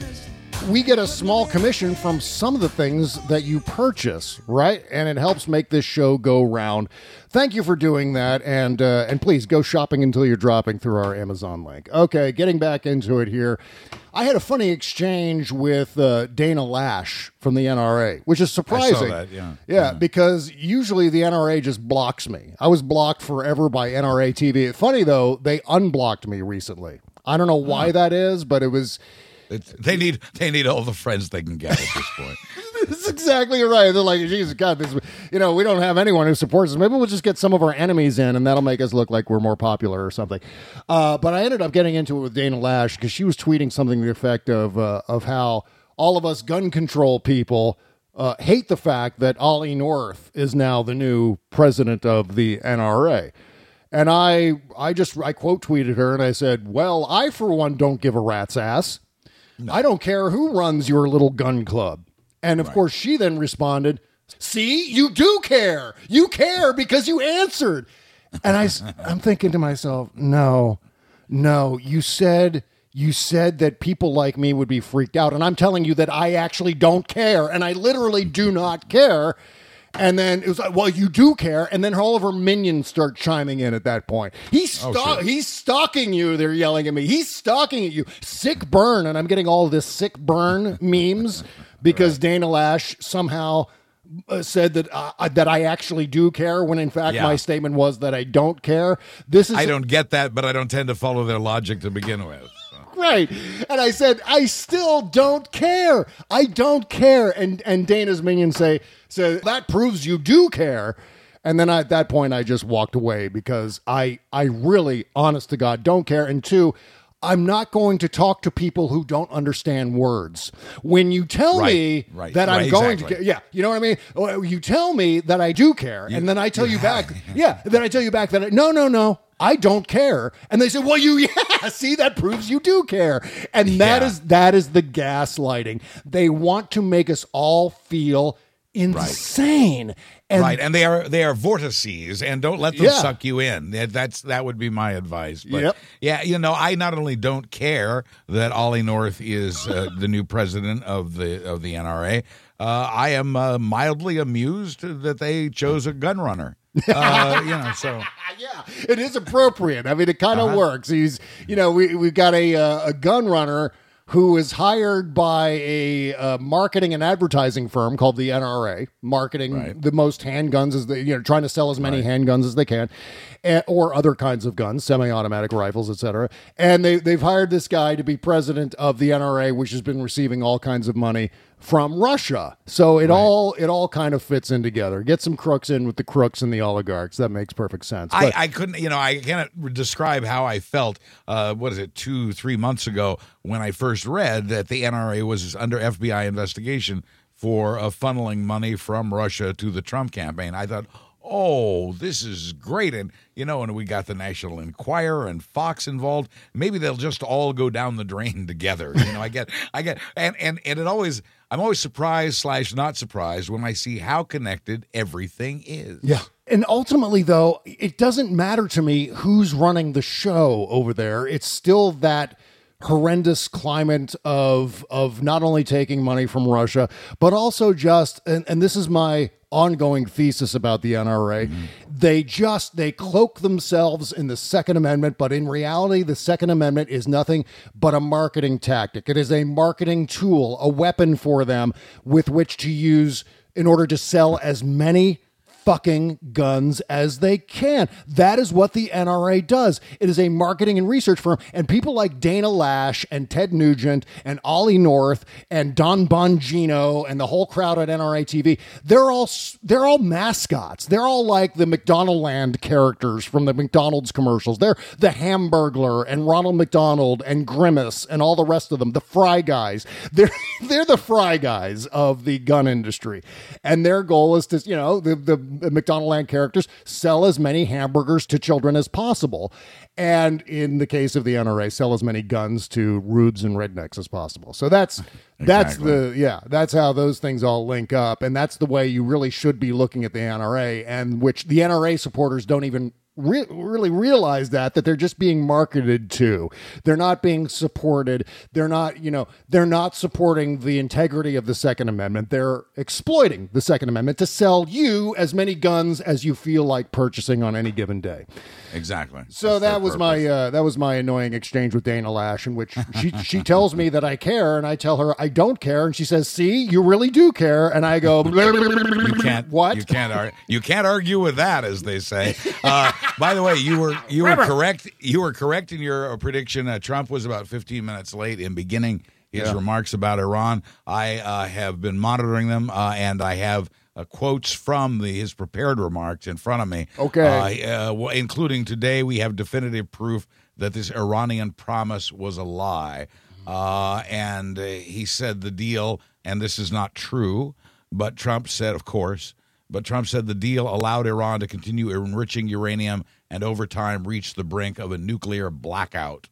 we get a small commission from some of the things that you purchase, right? And it helps make this show go round. Thank you for doing that, and uh, and please go shopping until you're dropping through our Amazon link. Okay, getting back into it here. I had a funny exchange with uh, Dana Loesch from the NRA, which is surprising. that, yeah. yeah, because usually the NRA just blocks me. I was blocked forever by NRA TV. Funny though, they unblocked me recently. I don't know why that is, but it was. It's, they need they need all the friends they can get at this point. <laughs> That's exactly right. They're like, Jesus God, this, you know, we don't have anyone who supports us. Maybe we'll just get some of our enemies in, and that'll make us look like we're more popular or something. Uh, but I ended up getting into it with Dana Loesch because she was tweeting something to the effect of uh, of how all of us gun control people uh, hate the fact that Ollie North is now the new president of the NRA. And I, I just, I quote tweeted her and I said, "Well, I for one don't give a rat's ass. I don't care who runs your little gun club." And of course, she then responded, "See, you do care. You care because you answered." And I, am <laughs> thinking to myself, "No, no, you said." You said that people like me would be freaked out, and I'm telling you that I actually don't care, and I literally do not care. And then it was like, well, you do care. And then all of her minions start chiming in at that point. He's sto- sure. he's stalking you. They're yelling at me. He's stalking at you. Sick burn. And I'm getting all this sick burn <laughs> memes because Dana Loesch somehow uh, said that uh, that I actually do care when in fact Yeah. my statement was that I don't care. This is I don't get that, but I don't tend to follow their logic to begin with. Right. And I said, I still don't care. I don't care. And and Dana's minions say, so that proves you do care. And then I, at that point, I just walked away because I I really, honest to God, don't care. And two, I'm not going to talk to people who don't understand words. When you tell Right, me right, that I'm going exactly. to yeah, you know what I mean? You tell me that I do care, and then I tell you back, <laughs> yeah, then I tell you back that I, no, no, no, I don't care. And they say, well, you, <laughs> yeah, see, that proves you do care. And that Yeah. is that is the gaslighting. They want to make us all feel insane. And right, and they are they are vortices, and don't let them Yeah. suck you in. That's that would be my advice. But Yep. yeah, you know, I not only don't care that Ollie North is uh, the new president of the of the NRA, uh, I am uh, mildly amused that they chose a gun runner. Uh, <laughs> you know, so yeah, it is appropriate. I mean, it kind of Uh-huh. works. He's, you know, we we've got a uh, a gun runner who is hired by a uh, marketing and advertising firm called the NRA, marketing Right. the most handguns as they, you know, trying to sell as many handguns as they can, eh, or other kinds of guns, semi-automatic rifles, etc. And they they've hired this guy to be president of the NRA, which has been receiving all kinds of money from Russia. So it all it all kind of fits in together. Get some crooks in with the crooks and the oligarchs. That makes perfect sense. I, But- I couldn't, you know, I cannot describe how I felt. Uh, what is it, two, three months ago when I first read that the NRA was under FBI investigation for uh, funneling money from Russia to the Trump campaign. I thought, oh, this is great, and you know, and we got the National Enquirer and Fox involved. Maybe they'll just all go down the drain <laughs> together. You know, I get, I get, and and and it always. I'm always surprised slash not surprised when I see how connected everything is. Yeah. And ultimately, though, it doesn't matter to me who's running the show over there. It's still that horrendous climate of of not only taking money from Russia, but also just and, and this is my ongoing thesis about the NRA. Mm-hmm. They just they cloak themselves in the Second Amendment, but in reality, the Second Amendment is nothing but a marketing tactic. It is a marketing tool, a weapon for them with which to use in order to sell as many fucking guns as they can. That is what the NRA does. It is a marketing and research firm. And people like Dana Loesch and Ted Nugent and Ollie North and Dan Bongino and the whole crowd at NRA TV, they're all they're all mascots. They're all like the McDonald Land characters from the McDonald's commercials. They're the Hamburglar and Ronald McDonald and Grimace and all the rest of them, the Fry guys. <laughs> They're they're the Fry guys of the gun industry. And their goal is to, you know, the, the the McDonald Land characters sell as many hamburgers to children as possible. And in the case of the NRA, sell as many guns to rudes and rednecks as possible. So that's that's the yeah, that's how those things all link up. And that's the way you really should be looking at the NRA, and which the NRA supporters don't even re- really realize that that they're just being marketed to. They're not being supported. They're not, you know, they're not supporting the integrity of the Second Amendment. They're exploiting the Second Amendment to sell you as many guns as you feel like purchasing on any given day. Exactly. So That's that was purpose. my uh, that was my annoying exchange with Dana Loesch, in which she she tells me that I care, and I tell her I don't care, and she says, "See, you really do care," and I go, You can't. What? You can't. Ar- you can't argue with that, as they say. <laughs> Uh, by the way, you were you were correct. You were correct in your uh, prediction. Uh, Trump was about 15 minutes late in beginning his Yeah. remarks about Iran. I uh, have been monitoring them, uh, and I have. Uh, quotes from the, his prepared remarks in front of me. Okay. Uh, uh, including today, we have definitive proof that this Iranian promise was a lie. Uh, and uh, he said the deal, and this is not true, but Trump said, of course, but Trump said the deal allowed Iran to continue enriching uranium and over time reach the brink of a nuclear breakout.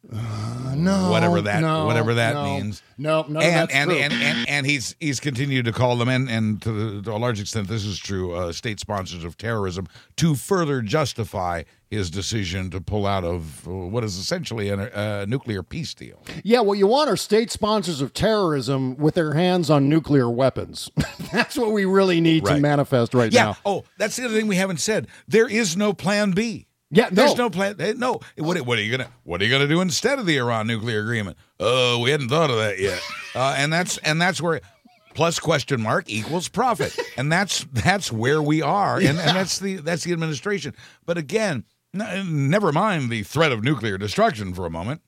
no, whatever that no, whatever that no. means. No, of and that's and, true. and and and he's he's continued to call them and and to, the, to a large extent this is true uh, state sponsors of terrorism to further justify his decision to pull out of uh, what is essentially a uh, nuclear peace deal. Yeah, what you want are state sponsors of terrorism with their hands on nuclear weapons. <laughs> That's what we really need to manifest right Yeah. now. Oh, that's the other thing we haven't said. There is no plan B. Yeah, no. There's no plan. eh, No. What, what are you gonna What are you gonna do instead of the Iran nuclear agreement? Oh, we hadn't thought of that yet. <laughs> Uh, and that's and that's where plus question mark equals profit, and that's that's where we are, and, and that's the that's the administration. But again, n- never mind the threat of nuclear destruction for a moment.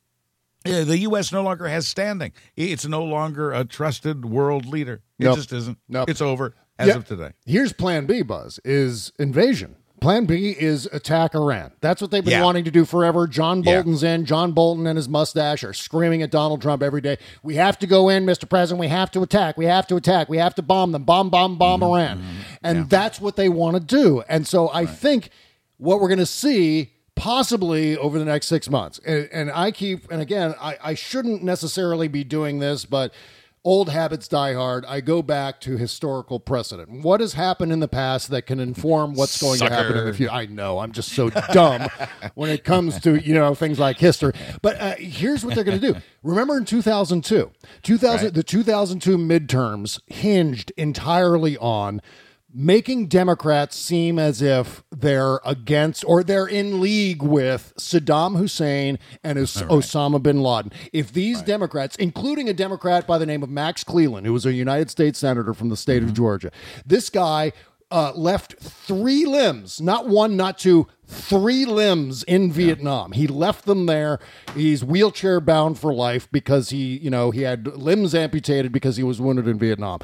The U.S. no longer has standing. It's no longer a trusted world leader. It Nope. just isn't. Nope. It's over as Yeah. of today. Here's plan B, Buzz, is invasion. Plan B is attack Iran. That's what they've been Yeah. wanting to do forever. John Yeah. Bolton's in. John Bolton and his mustache are screaming at Donald Trump every day. We have to go in, Mr. President. We have to attack. We have to attack. We have to bomb them. Bomb, bomb, bomb Mm-hmm. Iran. And that's what they want to do. And so I think what we're going to see possibly over the next six months. And, and I keep, and again, I, I shouldn't necessarily be doing this, but old habits die hard. I go back to historical precedent. What has happened in the past that can inform what's going to happen in the future? I know I'm just so dumb <laughs> when it comes to you know things like history. But uh, here's what they're going to do. Remember in 2002, 2000 the 2002 midterms hinged entirely on making Democrats seem as if they're against or they're in league with Saddam Hussein and Os- Osama bin Laden. If these Democrats, including a Democrat by the name of Max Cleland, who was a United States Senator from the state of Georgia, this guy uh, left three limbs, not one, not two, three limbs in Vietnam. He left them there. He's wheelchair bound for life because he, you know, he had limbs amputated because he was wounded in Vietnam.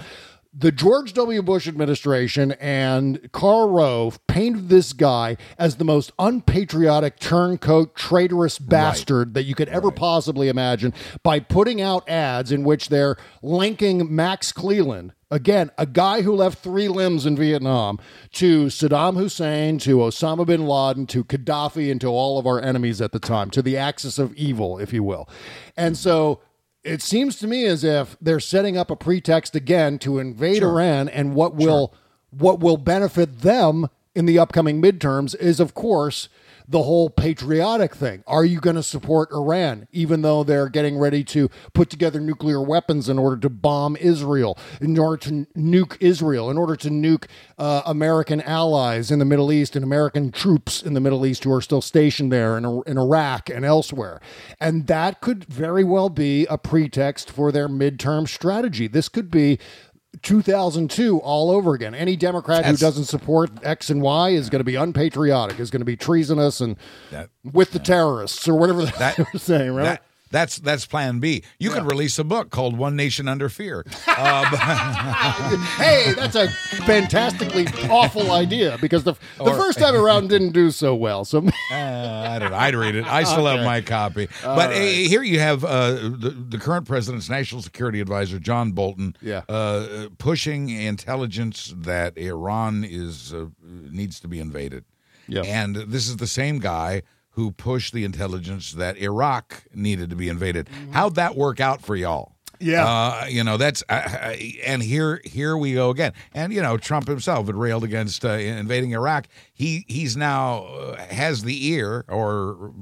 The George W. Bush administration and Karl Rove painted this guy as the most unpatriotic, turncoat, traitorous bastard that you could ever possibly imagine by putting out ads in which they're linking Max Cleland, again, a guy who left three limbs in Vietnam, to Saddam Hussein, to Osama bin Laden, to Gaddafi, and to all of our enemies at the time, to the axis of evil, if you will. And so it seems to me as if they're setting up a pretext again to invade Iran, and what will what will benefit them in the upcoming midterms is, of course, the whole patriotic thing. Are you going to support Iran, even though they're getting ready to put together nuclear weapons in order to bomb Israel, in order to nuke Israel, in order to nuke uh, American allies in the Middle East and American troops in the Middle East who are still stationed there in, in Iraq and elsewhere? And that could very well be a pretext for their midterm strategy. This could be 2002 all over again. Any Democrat who doesn't support X and Y is going to be unpatriotic, is going to be treasonous and That- with the terrorists or whatever <laughs> That- they were saying, right? That, that's that's Plan B. You could release a book called One Nation Under Fear. <laughs> <laughs> hey, that's a fantastically awful idea because the, the first time around <laughs> didn't do so well. So Uh, I don't know. I'd read it. I still have my copy. but uh, here you have uh, the, the current president's national security advisor, John Bolton, Yeah. uh, pushing intelligence that Iran is uh, needs to be invaded. Yeah. And this is the same guy who pushed the intelligence that Iraq needed to be invaded. How'd that work out for y'all? Yeah. uh, you know that's uh, uh, and here here we go again. And you know Trump himself had railed against uh, invading Iraq. he he's now uh, has the ear, or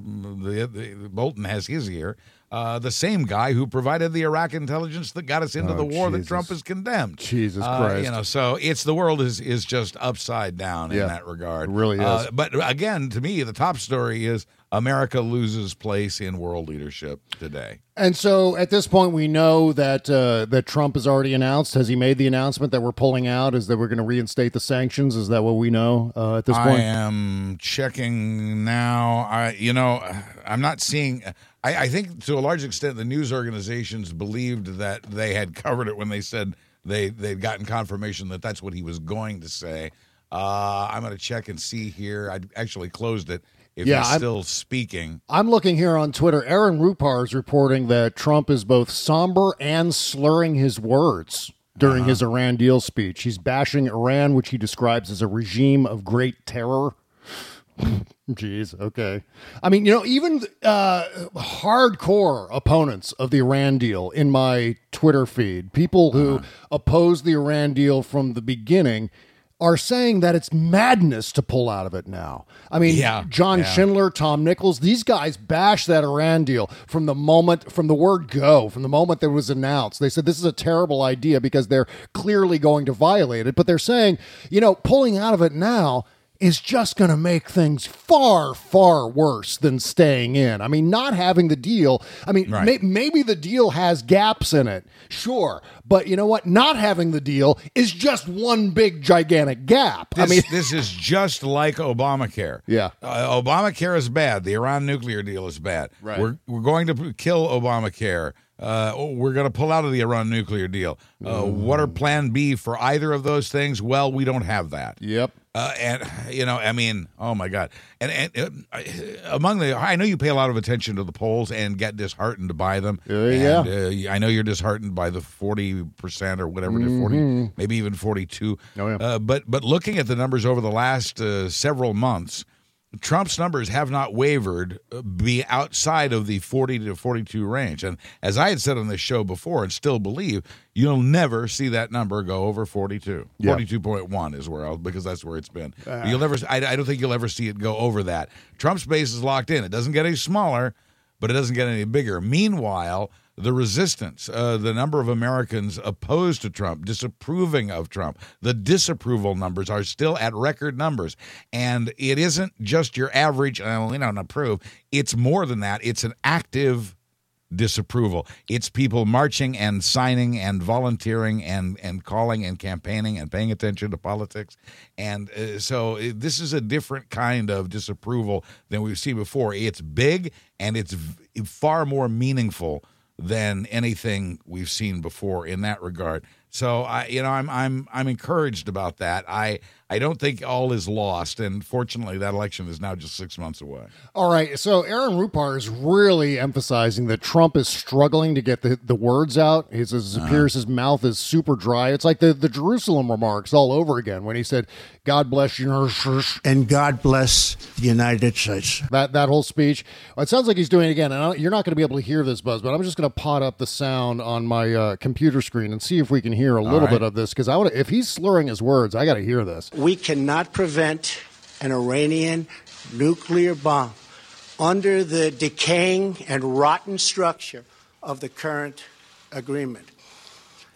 the, the Bolton has his ear. Uh, the same guy who provided the Iraq intelligence that got us into Oh, the war that Trump has condemned. Jesus Uh, Christ. you know, so it's the world is is just upside down Yeah. in that regard. It really Uh, is. but again, to me, the top story is America loses place in world leadership today. And so at this point, we know that uh, that Trump has already announced. Has he made the announcement that we're pulling out? Is that we're going to reinstate the sanctions? Is that what we know uh, at this point? I am checking now. I, you know, I'm not seeing. I, I think to a large extent the news organizations believed that they had covered it when they said they they'd gotten confirmation that that's what he was going to say. Uh, I'm going to check and see here. I actually closed it. If Yeah, he's I'm- still speaking, I'm looking here on Twitter. Aaron Rupar is reporting that Trump is both somber and slurring his words during his Iran deal speech. He's bashing Iran, which he describes as a regime of great terror. <laughs> Jeez, okay. I mean, you know, even uh, hardcore opponents of the Iran deal in my Twitter feed, people who oppose the Iran deal from the beginning, are saying that it's madness to pull out of it now. I mean, Yeah, John yeah. Schindler, Tom Nichols, these guys bashed that Iran deal from the moment, from the word go, from the moment that it was announced. They said this is a terrible idea because they're clearly going to violate it. But they're saying, you know, pulling out of it now is just going to make things far, far worse than staying in. I mean, not having the deal, I mean, Right. may- maybe the deal has gaps in it, sure. But you know what? Not having the deal is just one big, gigantic gap. This, I mean, this is just like Obamacare. Yeah. Uh, Obamacare is bad. The Iran nuclear deal is bad. Right. We're, we're going to kill Obamacare. Uh, oh, we're going to pull out of the Iran nuclear deal. Uh, What are plan B for either of those things? Well, we don't have that. yep. Uh, and you know, I mean, oh my God! And, and uh, among the, I know you pay a lot of attention to the polls and get disheartened by them. Uh, yeah. And, uh, I know you're disheartened by the forty percent or whatever, the forty, maybe even forty-two. Oh, yeah. uh, but but looking at the numbers over the last uh, several months, Trump's numbers have not wavered uh, be outside of the 40 to 42 range. And as I had said on this show before and still believe, you'll never see that number go over 42. Yeah. 42.1 is where I'll, because that's where it's been. you'll never, I, I don't think you'll ever see it go over that. Trump's base is locked in. It doesn't get any smaller, but it doesn't get any bigger. Meanwhile, the resistance, uh, the number of Americans opposed to Trump, disapproving of Trump, the disapproval numbers are still at record numbers. And it isn't just your average, uh, we don't approve. It's more than that. It's an active disapproval. It's people marching and signing and volunteering and and calling and campaigning and paying attention to politics. And uh, so uh, this is a different kind of disapproval than we've seen before. It's big and it's far more meaningful than anything we've seen before in that regard. So I you know I'm I'm I'm encouraged about that. I I don't think all is lost and fortunately that election is now just 6 months away. All right, so Aaron Rupar is really emphasizing that Trump is struggling to get the, the words out. His, it appears his mouth is super dry. It's like the, the Jerusalem remarks all over again when he said, "God bless you," and God bless the United States. that that whole speech. It sounds like he's doing it again, and I you're not going to be able to hear this, Buzz. But I'm just going to pot up the sound on my uh, computer screen and see if we can hear a little right. bit of this because I want to. If he's slurring his words, I got to hear this. We cannot prevent an Iranian nuclear bomb under the decaying and rotten structure of the current agreement.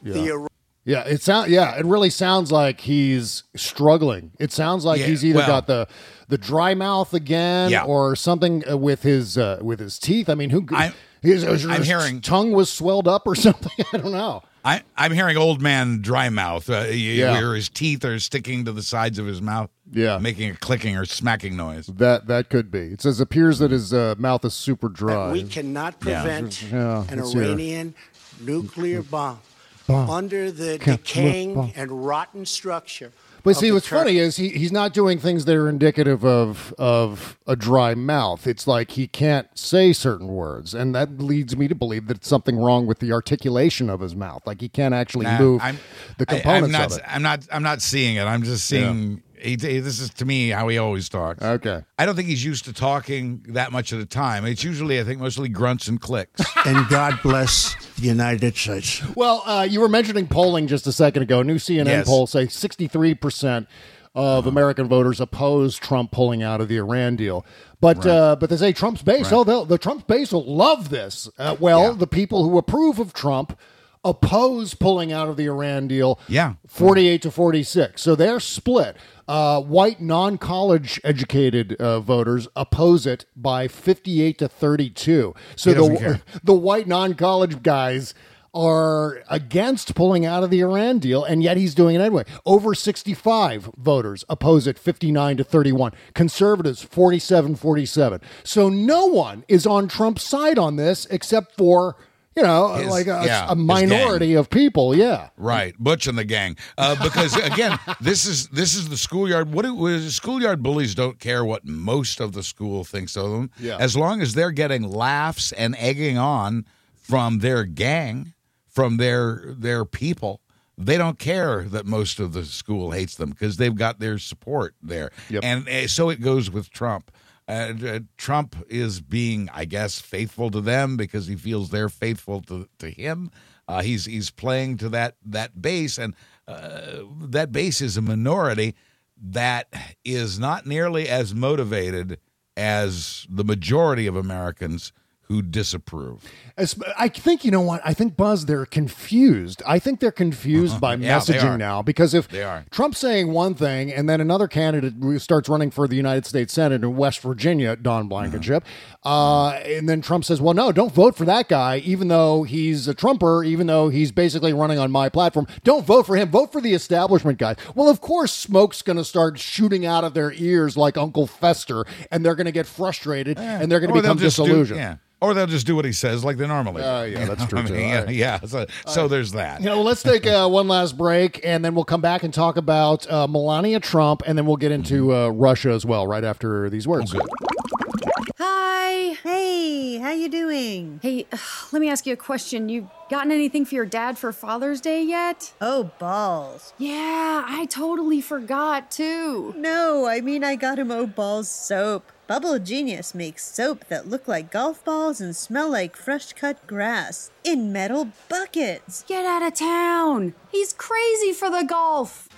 The Iran- Yeah, it sound yeah, it really sounds like he's struggling. It sounds like Yeah, he's either well- got the the dry mouth again Yeah. or something uh, with his uh, with his teeth. I mean, who I'm- his, his I'm hearing- tongue was swelled up or <laughs> something. I don't know. I, I'm hearing old man dry mouth, uh, y- Yeah. where his teeth are sticking to the sides of his mouth, Yeah. making a clicking or smacking noise. That that could be. It says appears that his uh, mouth is super dry. we cannot prevent <laughs> Yeah, an let's hear. Iranian nuclear bomb Bomb. under the Can't- decaying bomb. and rotten structure. But see, what's funny is he, he's not doing things that are indicative of of a dry mouth. It's like he can't say certain words, and that leads me to believe that it's something wrong with the articulation of his mouth. Like he can't actually Nah, move I'm- the components I'm not, of it. I'm not. I'm not seeing it. I'm just seeing. He, he- this is to me how he always talks. Okay. I don't think he's used to talking that much at a time. It's usually, I think, mostly grunts and clicks. <laughs> and God bless the United States. Well, uh, you were mentioning polling just a second ago. New CNN Yes. poll say 63% of American voters oppose Trump pulling out of the Iran deal. But uh, but they say Trump's base. Oh, the Trump's base will love this. Uh, well, Yeah. the people who approve of Trump oppose pulling out of the Iran deal. Yeah. 48 to 46. So they're split. Uh, white non college educated uh, voters oppose it by 58 to 32. So He the, care. <laughs> the white non college guys are against pulling out of the Iran deal, and yet he's doing it anyway. Over 65 voters oppose it 59 to 31. Conservatives 47 47. So no one is on Trump's side on this except for. You know, His- like a, yeah, a minority of people, yeah. Right, Butch and the gang. Uh, because again, <laughs> this is this is the schoolyard. What it was, schoolyard bullies don't care what most of the school thinks of them. Yeah. As long as they're getting laughs and egging on from their gang, from their their people, they don't care that most of the school hates them because they've got their support there. Yep. And uh, so it goes with Trump. Uh, uh, Trump is being, I guess, faithful to them because he feels they're faithful to, to him. Uh, he's he's playing to that that base, and uh, that base is a minority that is not nearly as motivated as the majority of Americans who disapprove. As- I think you know what I think Buzz they're confused. I think they're confused by <laughs> Yeah, messaging now because if They are. Trump's saying one thing and then another candidate starts running for the United States Senate in West Virginia, Don Blankenship, uh, and then Trump says, "Well, no, don't vote for that guy, even though he's a Trumper, even though he's basically running on my platform. Don't vote for him. Vote for the establishment guy." Well, of course, smoke's going to start shooting out of their ears like Uncle Fester, and they're going to get frustrated and they're going to become just do- disillusioned. yeah. Or they'll just do what he says like they normally do. Uh, yeah, that's true, I mean, too. Yeah, All right. yeah. So, so there's that. You know, let's take uh, one last break, and then we'll come back and talk about uh, Melania Trump, and then we'll get into uh, Russia as well right after these words. Hi. Hey, how you doing? Hey, <sighs> let me ask you a question. You gotten anything for your dad for Father's Day yet? Oh, balls. Yeah, I totally forgot too. No, I mean I got him O Balls soap. Bubble Genius makes soap that look like golf balls and smell like fresh cut grass in metal buckets. Get out of town. He's crazy for the golf.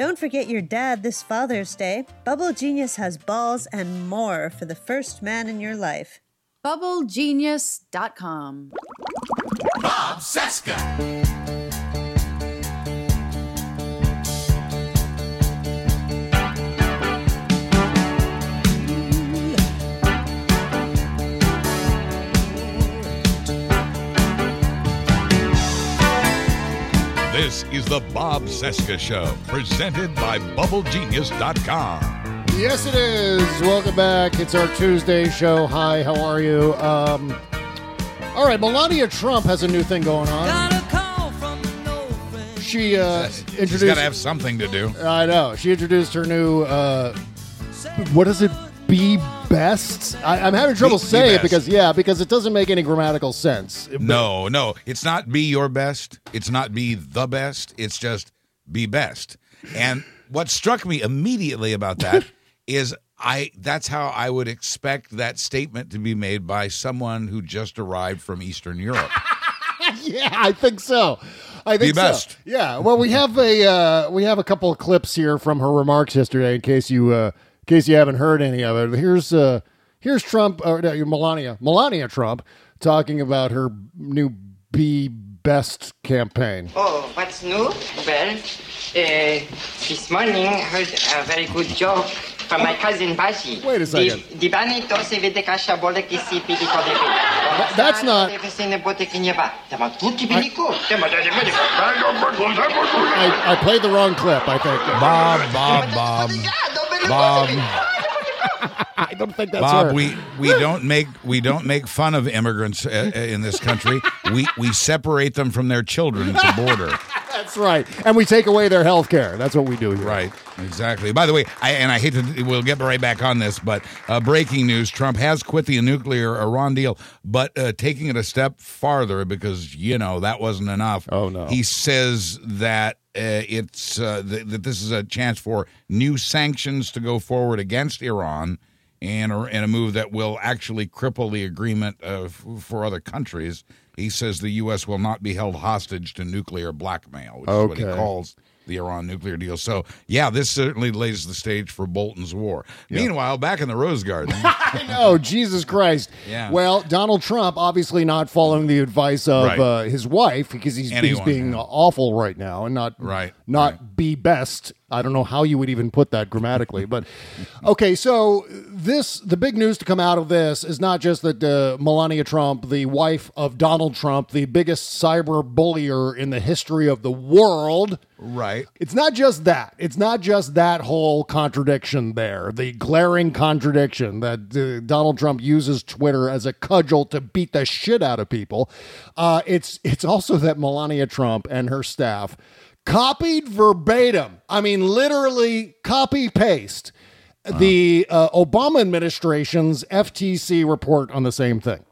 Don't forget your dad this Father's Day. Bubble Genius has balls and more for the first man in your life. BubbleGenius.com. Bob Cesca. This is the Bob Cesca Show, presented by BubbleGenius.com. Yes, it is. Welcome back. It's our Tuesday show. Hi, how are you? Um, all right, Melania Trump has a new thing going on. She uh, She's introduced. got to have something to do. I know. She introduced her new. Uh, what is it? Be best. I, I'm having trouble Be- be saying it because yeah, because it doesn't make any grammatical sense. No, no. It's not be your best. It's not be the best. It's just be best. And what struck me immediately about that <laughs> is I that's how I would expect that statement to be made by someone who just arrived from Eastern Europe. <laughs> yeah, I think so. I think Be best. so. Yeah. Well, we have a uh, we have a couple of clips here from her remarks yesterday, in case you uh, case you haven't heard any of it. Here's uh, here's Trump or no, Melania Melania Trump talking about her new "Be Best" campaign. Oh, what's new? Well, uh, this morning I heard a very good joke from my cousin Basi. Wait a second. Di, di ba nito si vede ca siya bolek isipi di ko devi? that's not- Kasi ne bote kinya ba? Tama tutti bini ko. Tama I, I played the wrong clip. I think. Bob, Bob, Bob, Bob, <laughs> I don't think that's Bob. her. We we don't make we don't make fun of immigrants uh, uh, in this country. We we separate them from their children at the border. <laughs> That's right. And we take away their health care. That's what we do here. Right, exactly. By the way, I, and I hate to, we'll get right back on this, but uh, breaking news: Trump has quit the nuclear Iran deal, but uh, taking it a step farther because you know that wasn't enough. Oh, no. He says that it's uh, th- that this is a chance for new sanctions to go forward against Iran. And a, and a move that will actually cripple the agreement uh, f- for other countries. He says the U.S. will not be held hostage to nuclear blackmail, which is what he calls the Iran nuclear deal. So, yeah, this certainly lays the stage for Bolton's war. Meanwhile, back in the Rose Garden, <laughs> I know, Jesus Christ. Yeah. Well, Donald Trump obviously not following the advice of Right. uh, his wife because he's, he's being yeah. awful right now and not Right, not be best. I don't know how you would even put that grammatically, but <laughs> okay. So this the big news to come out of this is not just that uh, Melania Trump, the wife of Donald Trump, the biggest cyber bullier in the history of the world. Right? It's not just that. It's not just that whole contradiction there, the glaring contradiction that uh, Donald Trump uses Twitter as a cudgel to beat the shit out of people. Uh, it's it's also that Melania Trump and her staff copied verbatim. I mean, literally copy paste the uh, Obama administration's FTC report on the same thing.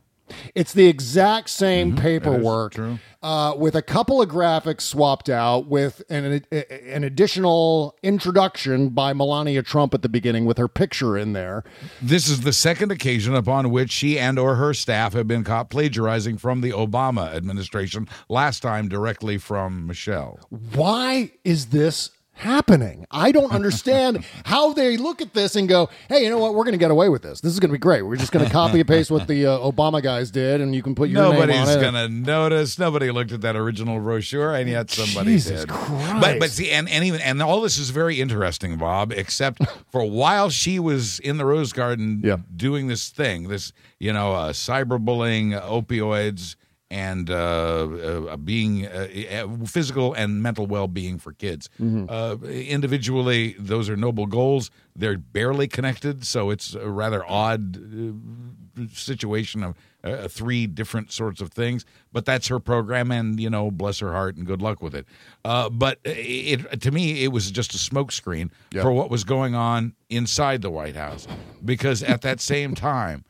It's the exact same paperwork uh, with a couple of graphics swapped out with an, an additional introduction by Melania Trump at the beginning with her picture in there. This is the second occasion upon which she and or her staff have been caught plagiarizing from the Obama administration, last time directly from Michelle. Why is this happening? I don't <laughs> understand how they look at this and go, hey, you know what? We're going to get away with this. This is going to be great. We're just going to copy and paste what the uh, Obama guys did, and you can put your name Nobody's on it. going to notice. Nobody looked at that original brochure, and yet somebody Jesus did. Christ. But but see, and, and even and all this is very interesting, Bob. Except <laughs> for while she was in the Rose Garden yeah. doing this thing, this you know, uh, cyberbullying, opioids, and uh, uh, being uh, uh, physical and mental well-being for kids. Mm-hmm. Uh, individually, those are noble goals. They're barely connected, so it's a rather odd uh, situation of uh, three different sorts of things. But that's her program, and you know, bless her heart, and good luck with it. Uh, but it to me, it was just a smokescreen for what was going on inside the White House, because at that same time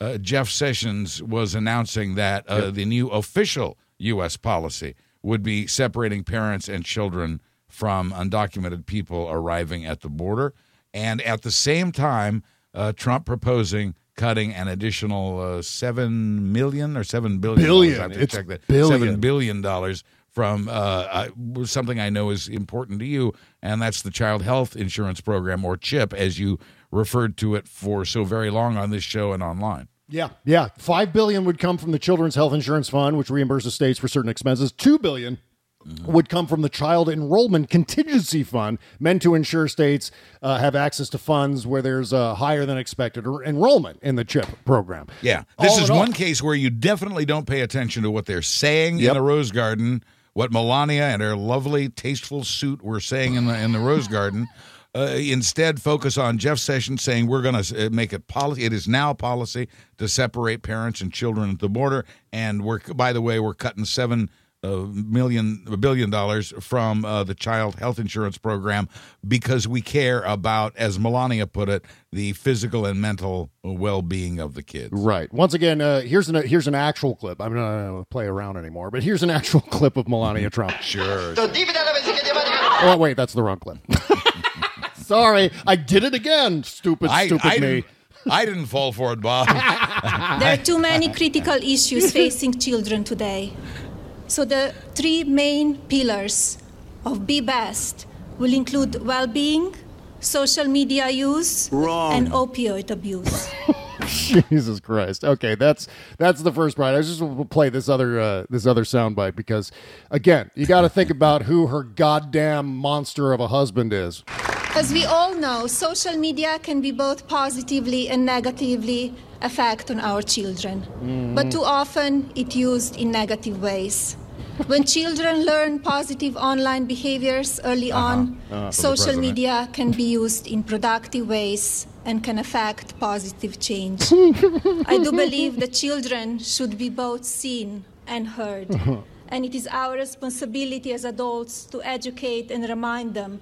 uh, Jeff Sessions was announcing that uh, the new official U.S. policy would be separating parents and children from undocumented people arriving at the border. And at the same time, uh, Trump proposing cutting an additional uh, seven million or seven billion. Billion. I It's check that. billion. Seven billion dollars from uh, uh, something I know is important to you, and that's the Child Health Insurance Program, or CHIP, as you referred to it for so very long on this show and online. Yeah, yeah. Five billion would come from the Children's Health Insurance Fund, which reimburses states for certain expenses. Two billion would come from the Child Enrollment Contingency Fund, meant to ensure states uh, have access to funds where there's a higher than expected enrollment in the CHIP program. Yeah, this All is in all- one case where you definitely don't pay attention to what they're saying Yep. in the Rose Garden, what Melania and her lovely, tasteful suit were saying in the in the Rose Garden. Uh, instead, focus on Jeff Sessions saying we're going to make it policy. It is now policy to separate parents and children at the border, and we're by the way we're cutting seven uh, a billion dollars from uh, the child health insurance program because we care about, as Melania put it, the physical and mental well being of the kids. Right. Once again, uh, here's an here's an actual clip. I'm not going to play around anymore, but here's an actual <laughs> clip of Melania Trump. Sure. Oh wait, that's the wrong clip. <laughs> Sorry, I did it again. Stupid, I, stupid I me. Didn't, I didn't fall for it, Bob. <laughs> There are too many critical issues <laughs> facing children today. So the three main pillars of Be Best will include well-being, social media use, Wrong. and opioid abuse. <laughs> Jesus Christ. Okay, that's that's the first part. I just will play this other uh, this other soundbite because again, you got to think about who her goddamn monster of a husband is. As we all know, social media can be both positively and negatively affect on our children. But too often it used in negative ways. When children learn positive online behaviors early on, Uh-huh, social media can be used in productive ways and can affect positive change. <laughs> I do believe that children should be both seen and heard. <laughs> And it is our responsibility as adults to educate and remind them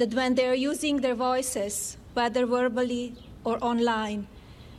that when they are using their voices, whether verbally or online,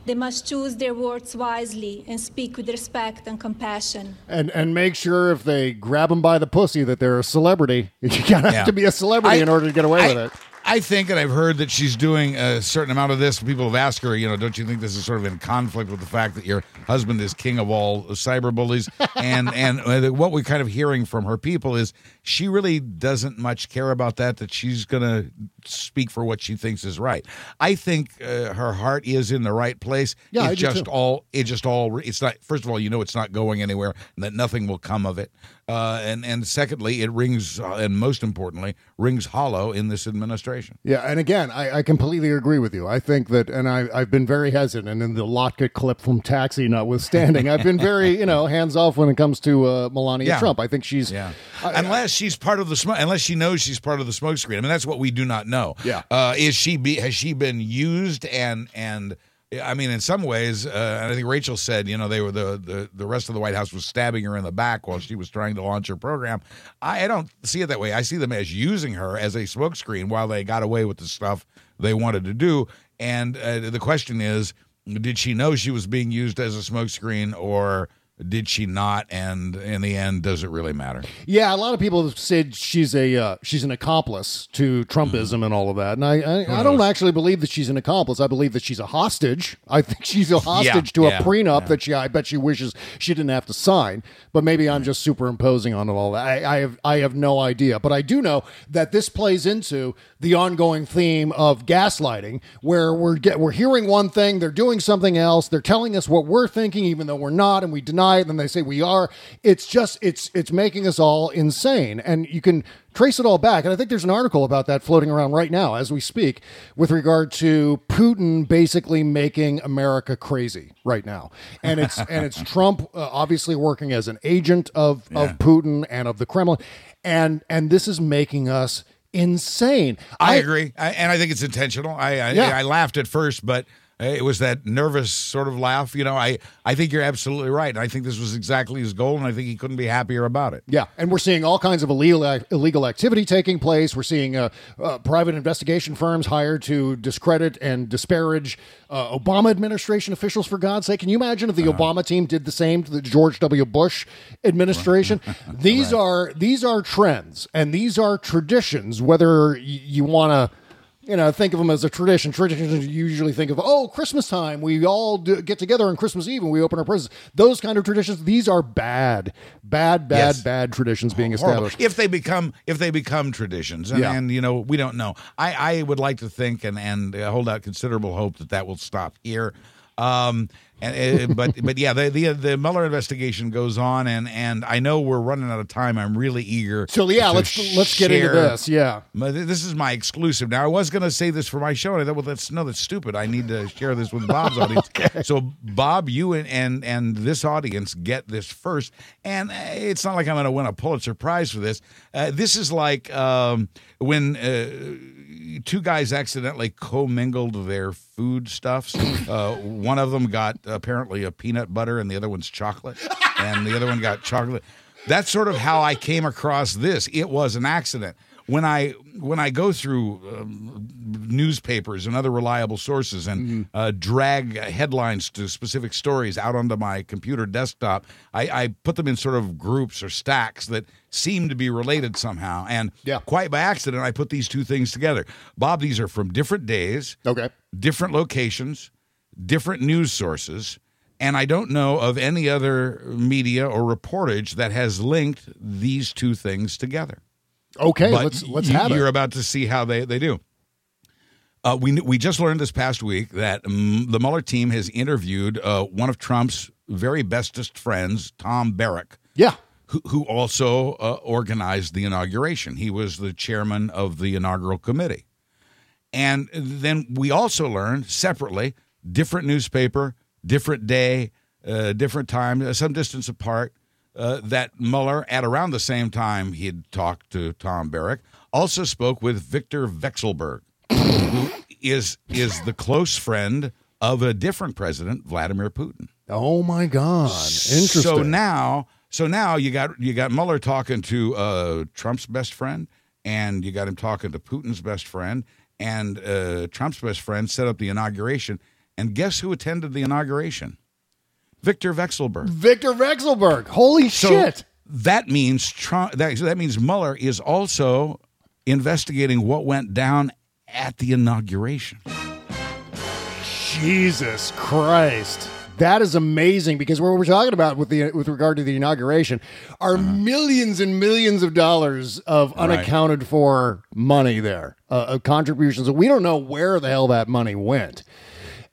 they must choose their words wisely and speak with respect and compassion. And and make sure if they grab them by the pussy that they're a celebrity. <laughs> You gotta have to be a celebrity I- in order to get away I- with it. I think, and I've heard that she's doing a certain amount of this. People have asked her, you know, don't you think this is sort of in conflict with the fact that your husband is king of all cyber bullies? <laughs> and and what we're kind of hearing from her people is she really doesn't much care about that. That she's going to speak for what she thinks is right. I think uh, her heart is in the right place. Yeah, it's I do just too. all. It just all. It's not. First of all, you know, it's not going anywhere, and that nothing will come of it. Uh, and and secondly, it rings, uh, and most importantly, rings hollow in this administration. Yeah, and again, I, I completely agree with you. I think that, and I, I've been very hesitant, and the Latka clip from Taxi notwithstanding, I've been very, you know, hands off when it comes to uh, Melania Yeah. Trump. I think she's, Yeah. unless she's part of the smoke, unless she knows she's part of the smokescreen. I mean, that's what we do not know. Yeah. Uh, is she be has she been used and and I mean, in some ways, uh, and I think Rachel said, you know, they were the, the the rest of the White House was stabbing her in the back while she was trying to launch her program. I, I don't see it that way. I see them as using her as a smokescreen while they got away with the stuff they wanted to do. And uh, the question is, did she know she was being used as a smokescreen, or did she not? And in the end, does it really matter? yeah. A lot of people have said she's a uh, she's an accomplice to Trumpism and all of that, and I I, I don't actually believe that she's an accomplice. I believe that she's a hostage. I think she's a <laughs> hostage to yeah, a prenup that she I bet she wishes she didn't have to sign. But maybe I'm just superimposing on it all that. I, I have I have no idea, but I do know that this plays into the ongoing theme of gaslighting, where we're get we're hearing one thing, they're doing something else, they're telling us what we're thinking, even though we're not, and we deny and then they say we are. It's just it's it's making us all insane, and you can trace it all back. And I think there's an article about that floating around right now as we speak, with regard to Putin basically making America crazy right now, and it's <laughs> and it's Trump uh, obviously working as an agent of of Putin and of the Kremlin, and and this is making us insane. I, agree, I, and I think it's intentional. I I, Yeah. I laughed at first, but it was that nervous sort of laugh. You know, I I think you're absolutely right. And I think this was exactly his goal, and I think he couldn't be happier about it. Yeah, and we're seeing all kinds of illegal illegal activity taking place. We're seeing uh, uh, private investigation firms hired to discredit and disparage uh, Obama administration officials. For God's sake, can you imagine if the Uh-huh. Obama team did the same to the George W. Bush administration? <laughs> These are these are trends and these are traditions. Whether y- you want to you know, think of them as a tradition. Traditions you usually think of, oh, Christmas time. We all do, get together on Christmas Eve and we open our presents. Those kind of traditions. These are bad, bad, bad, Yes. bad traditions being Horrible. established. If they become if they become traditions, and, Yeah. and you know we don't know. I I would like to think and and hold out considerable hope that that will stop here. Um, and uh, but but yeah, the, the the Mueller investigation goes on, and and I know we're running out of time. I'm really eager. So yeah, let's let's get into this. Yeah. This is my exclusive. Now, I was going to say this for my show, and I thought, well, that's no, that's stupid. I need to share this with Bob's <laughs> audience. So, Bob, you and, and and this audience get this first, and uh, it's not like I'm going to win a Pulitzer Prize for this. Uh, this is like um, when. Uh, Two guys accidentally commingled their food stuffs. Uh, one of them got apparently a peanut butter, and the other one's chocolate, and the other one got chocolate. That's sort of how I came across this. It was an accident when I when I go through um, newspapers and other reliable sources and uh, drag headlines to specific stories out onto my computer desktop, I, I put them in sort of groups or stacks that seem to be related somehow. And Yeah. quite by accident, I put these two things together. Bob, these are from different days, Okay. different locations, different news sources. And I don't know of any other media or reportage that has linked these two things together. Okay. But let's let's you, have You're about to see how they, they do. Uh, we we just learned this past week that um, the Mueller team has interviewed uh, one of Trump's very bestest friends, Tom Barrack, Yeah. who, who also uh, organized the inauguration. He was the chairman of the inaugural committee. And then we also learned separately, different newspaper, different day, uh, different time, uh, some distance apart, uh, that Mueller, at around the same time he had talked to Tom Barrack, also spoke with Victor Vekselberg, who is is the close friend of a different president, Vladimir Putin. Oh my God. Interesting. So now, so now you got you got Mueller talking to uh, Trump's best friend, and you got him talking to Putin's best friend, and uh, Trump's best friend set up the inauguration. And guess who attended the inauguration? Victor Vekselberg. Victor Vekselberg. Holy So shit. That means Trump. That, that means Mueller is also investigating what went down at the inauguration. Jesus Christ. That is amazing because what we're talking about with the with regard to the inauguration are millions and millions of dollars of Uh-huh. Right. unaccounted for money there, uh, of contributions. We don't know where the hell that money went.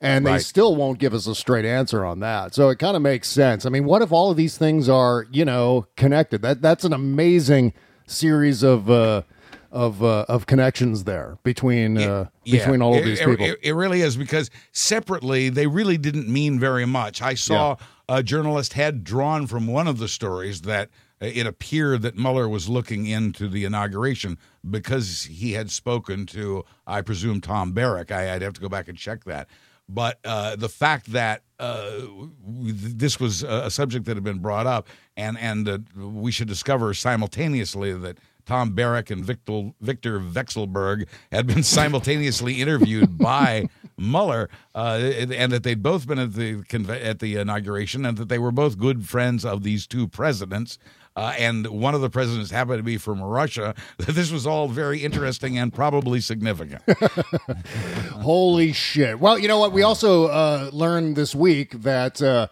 And they Right. still won't give us a straight answer on that. So it kind of makes sense. I mean, what if all of these things are, you know, connected? That that's an amazing series of uh of uh, of connections there between uh between all of these it, people. It, it really is because separately they really didn't mean very much. I saw a journalist had drawn from one of the stories that uh, it appeared that Mueller was looking into the inauguration because he had spoken to, I presume, Tom Barrack. I, I'd have to go back and check that. But uh, the fact that uh, this was a subject that had been brought up, and and uh, we should discover simultaneously that Tom Barrack and Victor Victor Vekselberg had been <laughs> simultaneously interviewed by Mueller, uh, and that they'd both been at the at the inauguration, and that they were both good friends of these two presidents. Uh, and one of the presidents happened to be from Russia. <laughs> This was all very interesting and probably significant. <laughs> Holy shit! Well, you know what? We also uh, learned this week that uh,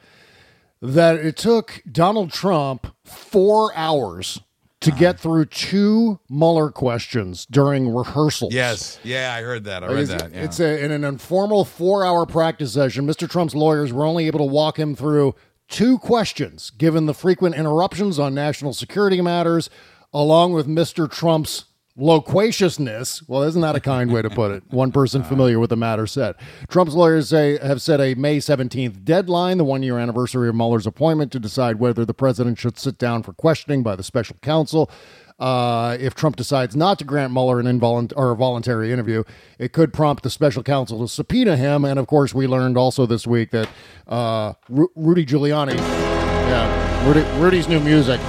that it took Donald Trump four hours to get through two Mueller questions during rehearsals. yes, yeah, I heard that. I read It's, that. Yeah. it's a, in an informal four-hour practice session. Mr. Trump's lawyers were only able to walk him through two questions, given the frequent interruptions on national security matters, along with Mr. Trump's loquaciousness. Well, isn't that a kind way to put it? One person <laughs> familiar with the matter said. Trump's lawyers say have set a May 17th deadline, the one-year anniversary of Mueller's appointment, to decide whether the president should sit down for questioning by the special counsel. Uh, if Trump decides not to grant Mueller an involunt- or a voluntary interview, it could prompt the special counsel to subpoena him. And of course, we learned also this week that uh, Ru- Rudy Giuliani, yeah, Rudy, Rudy's new music.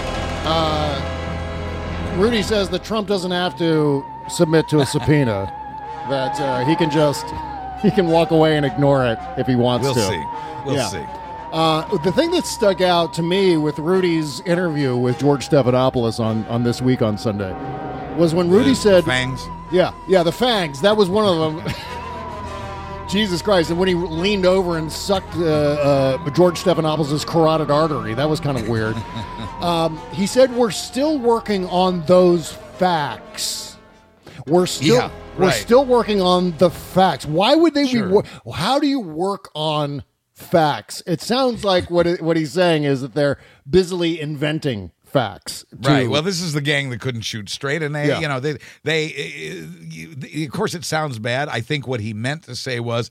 Uh, Rudy says that Trump doesn't have to submit to a subpoena; <laughs> that uh, he can just he can walk away and ignore it if he wants to. We'll see. We'll see. Uh, the thing that stuck out to me with Rudy's interview with George Stephanopoulos on, on this week on Sunday was when Rudy The said, fangs. "Yeah, yeah, the fangs." That was one of them. <laughs> Jesus Christ! And when he leaned over and sucked uh, uh, George Stephanopoulos' carotid artery, that was kind of weird. <laughs> um, he said, "We're still working on those facts. We're still Yeah, we're right. still working on the facts. Why would they Sure. be? Wor- How do you work on facts? It sounds like what it, what he's saying is that they're busily inventing facts. to- Right. Well, this is the gang that couldn't shoot straight, and they, Yeah. you know, they, they, uh, of course, it sounds bad. I think what he meant to say was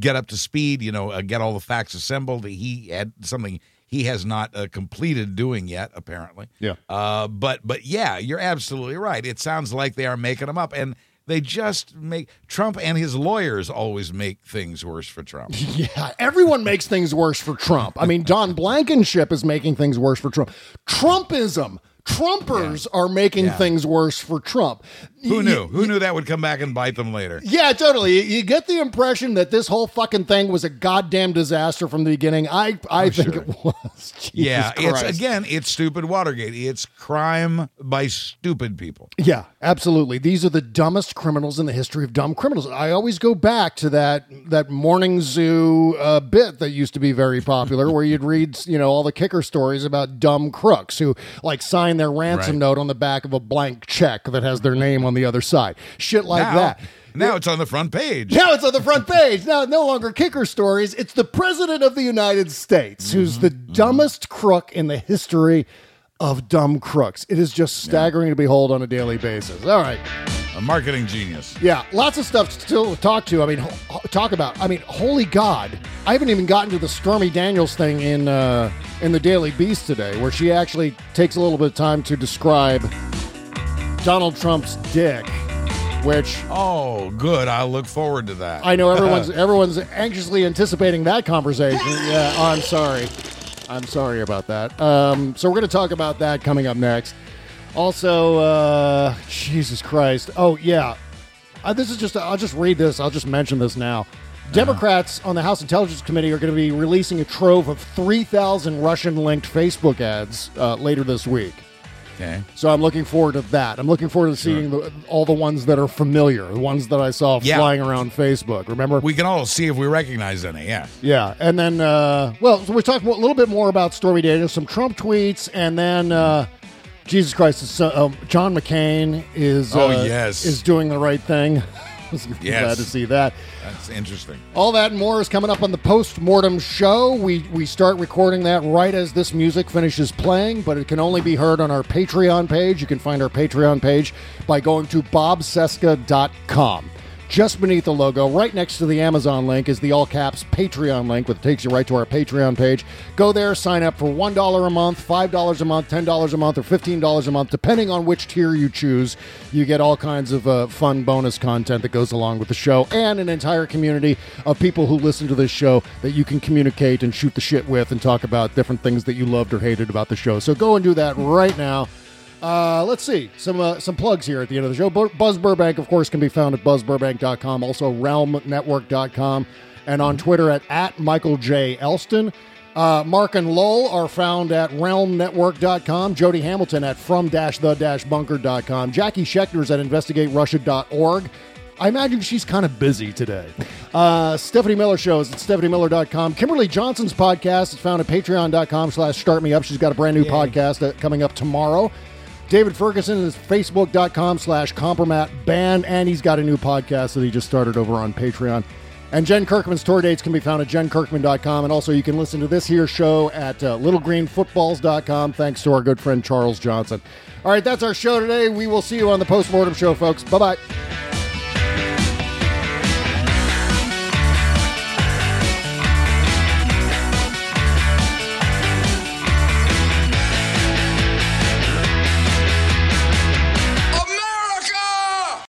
get up to speed. You know, uh, get all the facts assembled. He had something he has not uh, completed doing yet, apparently. Yeah. Uh, but, but yeah, you're absolutely right. It sounds like they are making them up, and they just make Trump and his lawyers always make things worse for Trump. <laughs> Yeah, everyone makes things worse for Trump. I mean, Don Blankenship is making things worse for Trump. Trumpism, Trumpers are making Yeah. things worse for Trump. Who Y- knew? Who knew that would come back and bite them later? Yeah, totally. You- You get the impression that this whole fucking thing was a goddamn disaster from the beginning. I I think sure. it was. <laughs> Jesus yeah, it's again, it's stupid Watergate. It's crime by stupid people. Yeah, absolutely. These are the dumbest criminals in the history of dumb criminals. I always go back to that that morning zoo uh, bit that used to be very popular, where you'd read, you know, all the kicker stories about dumb crooks who like sign their ransom Right. note on the back of a blank check that has their name on the other side. Shit like now, that. Now it's on the front page. Now it's on the front page. Now, no longer kicker stories. It's the President of the United States who's the dumbest crook in the history of dumb crooks. It is just staggering to behold on a daily basis. All right. A marketing genius. Yeah, lots of stuff to talk to. I mean, ho- talk about. I mean, holy God! I haven't even gotten to the Stormy Daniels thing in uh, in the Daily Beast today, where she actually takes a little bit of time to describe Donald Trump's dick, which Oh, good. I'll look forward to that. I know everyone's <laughs> everyone's anxiously anticipating that conversation. Yeah, I'm sorry, I'm sorry about that. Um, so we're going to talk about that coming up next. Also, uh, Jesus Christ! Oh yeah, uh, this is just. I'll just read this. I'll just mention this now. Democrats on the House Intelligence Committee are going to be releasing a trove of 3,000 Russian linked Facebook ads uh, later this week. Okay. So I'm looking forward to that. I'm looking forward to seeing the, all the ones that are familiar, the ones that I saw Yeah. flying around Facebook. Remember? We can all see if we recognize any. Yeah. Yeah, and then uh, well, so we're talking a little bit more about Stormy Daniels, some Trump tweets, and then uh, Jesus Christ, uh, um, John McCain is Oh, uh, yes. is doing the right thing. <laughs> Glad Yes. to see that. That's interesting. All that and more is coming up on the post mortem show. We we start recording that right as this music finishes playing, but it can only be heard on our Patreon page. You can find our Patreon page by going to bobcesca.com. Just beneath the logo, right next to the Amazon link, is the all caps Patreon link, which takes you right to our Patreon page. Go there, sign up for $1 a month, $5 a month, $10 a month, or $15 a month, depending on which tier you choose. You get all kinds of uh, fun bonus content that goes along with the show and an entire community of people who listen to this show that you can communicate and shoot the shit with and talk about different things that you loved or hated about the show. So go and do that right now. Uh, let's see some uh, some plugs here at the end of the show. Buzz Burbank, of course, can be found at buzzburbank.com, also realmnetwork.com, and on Twitter at, at Michael J. Elston. Uh, Mark and Lowell are found at realmnetwork.com. Jody Hamilton at from-the-bunker.com. Jackie Schechter's at investigaterussia.org. I imagine she's kind of busy today. Uh, Stephanie Miller shows at stephaniemiller.com. Kimberly Johnson's podcast is found at patreon.com slash start me up. She's got a brand new podcast uh, coming up tomorrow. David Ferguson is facebook.com slash compromat band, and he's got a new podcast that he just started over on Patreon. And Jen Kirkman's tour dates can be found at jenkirkman.com. And also, you can listen to this here show at uh, littlegreenfootballs.com, thanks to our good friend Charles Johnson. All right, that's our show today. We will see you on the postmortem show, folks. Bye bye.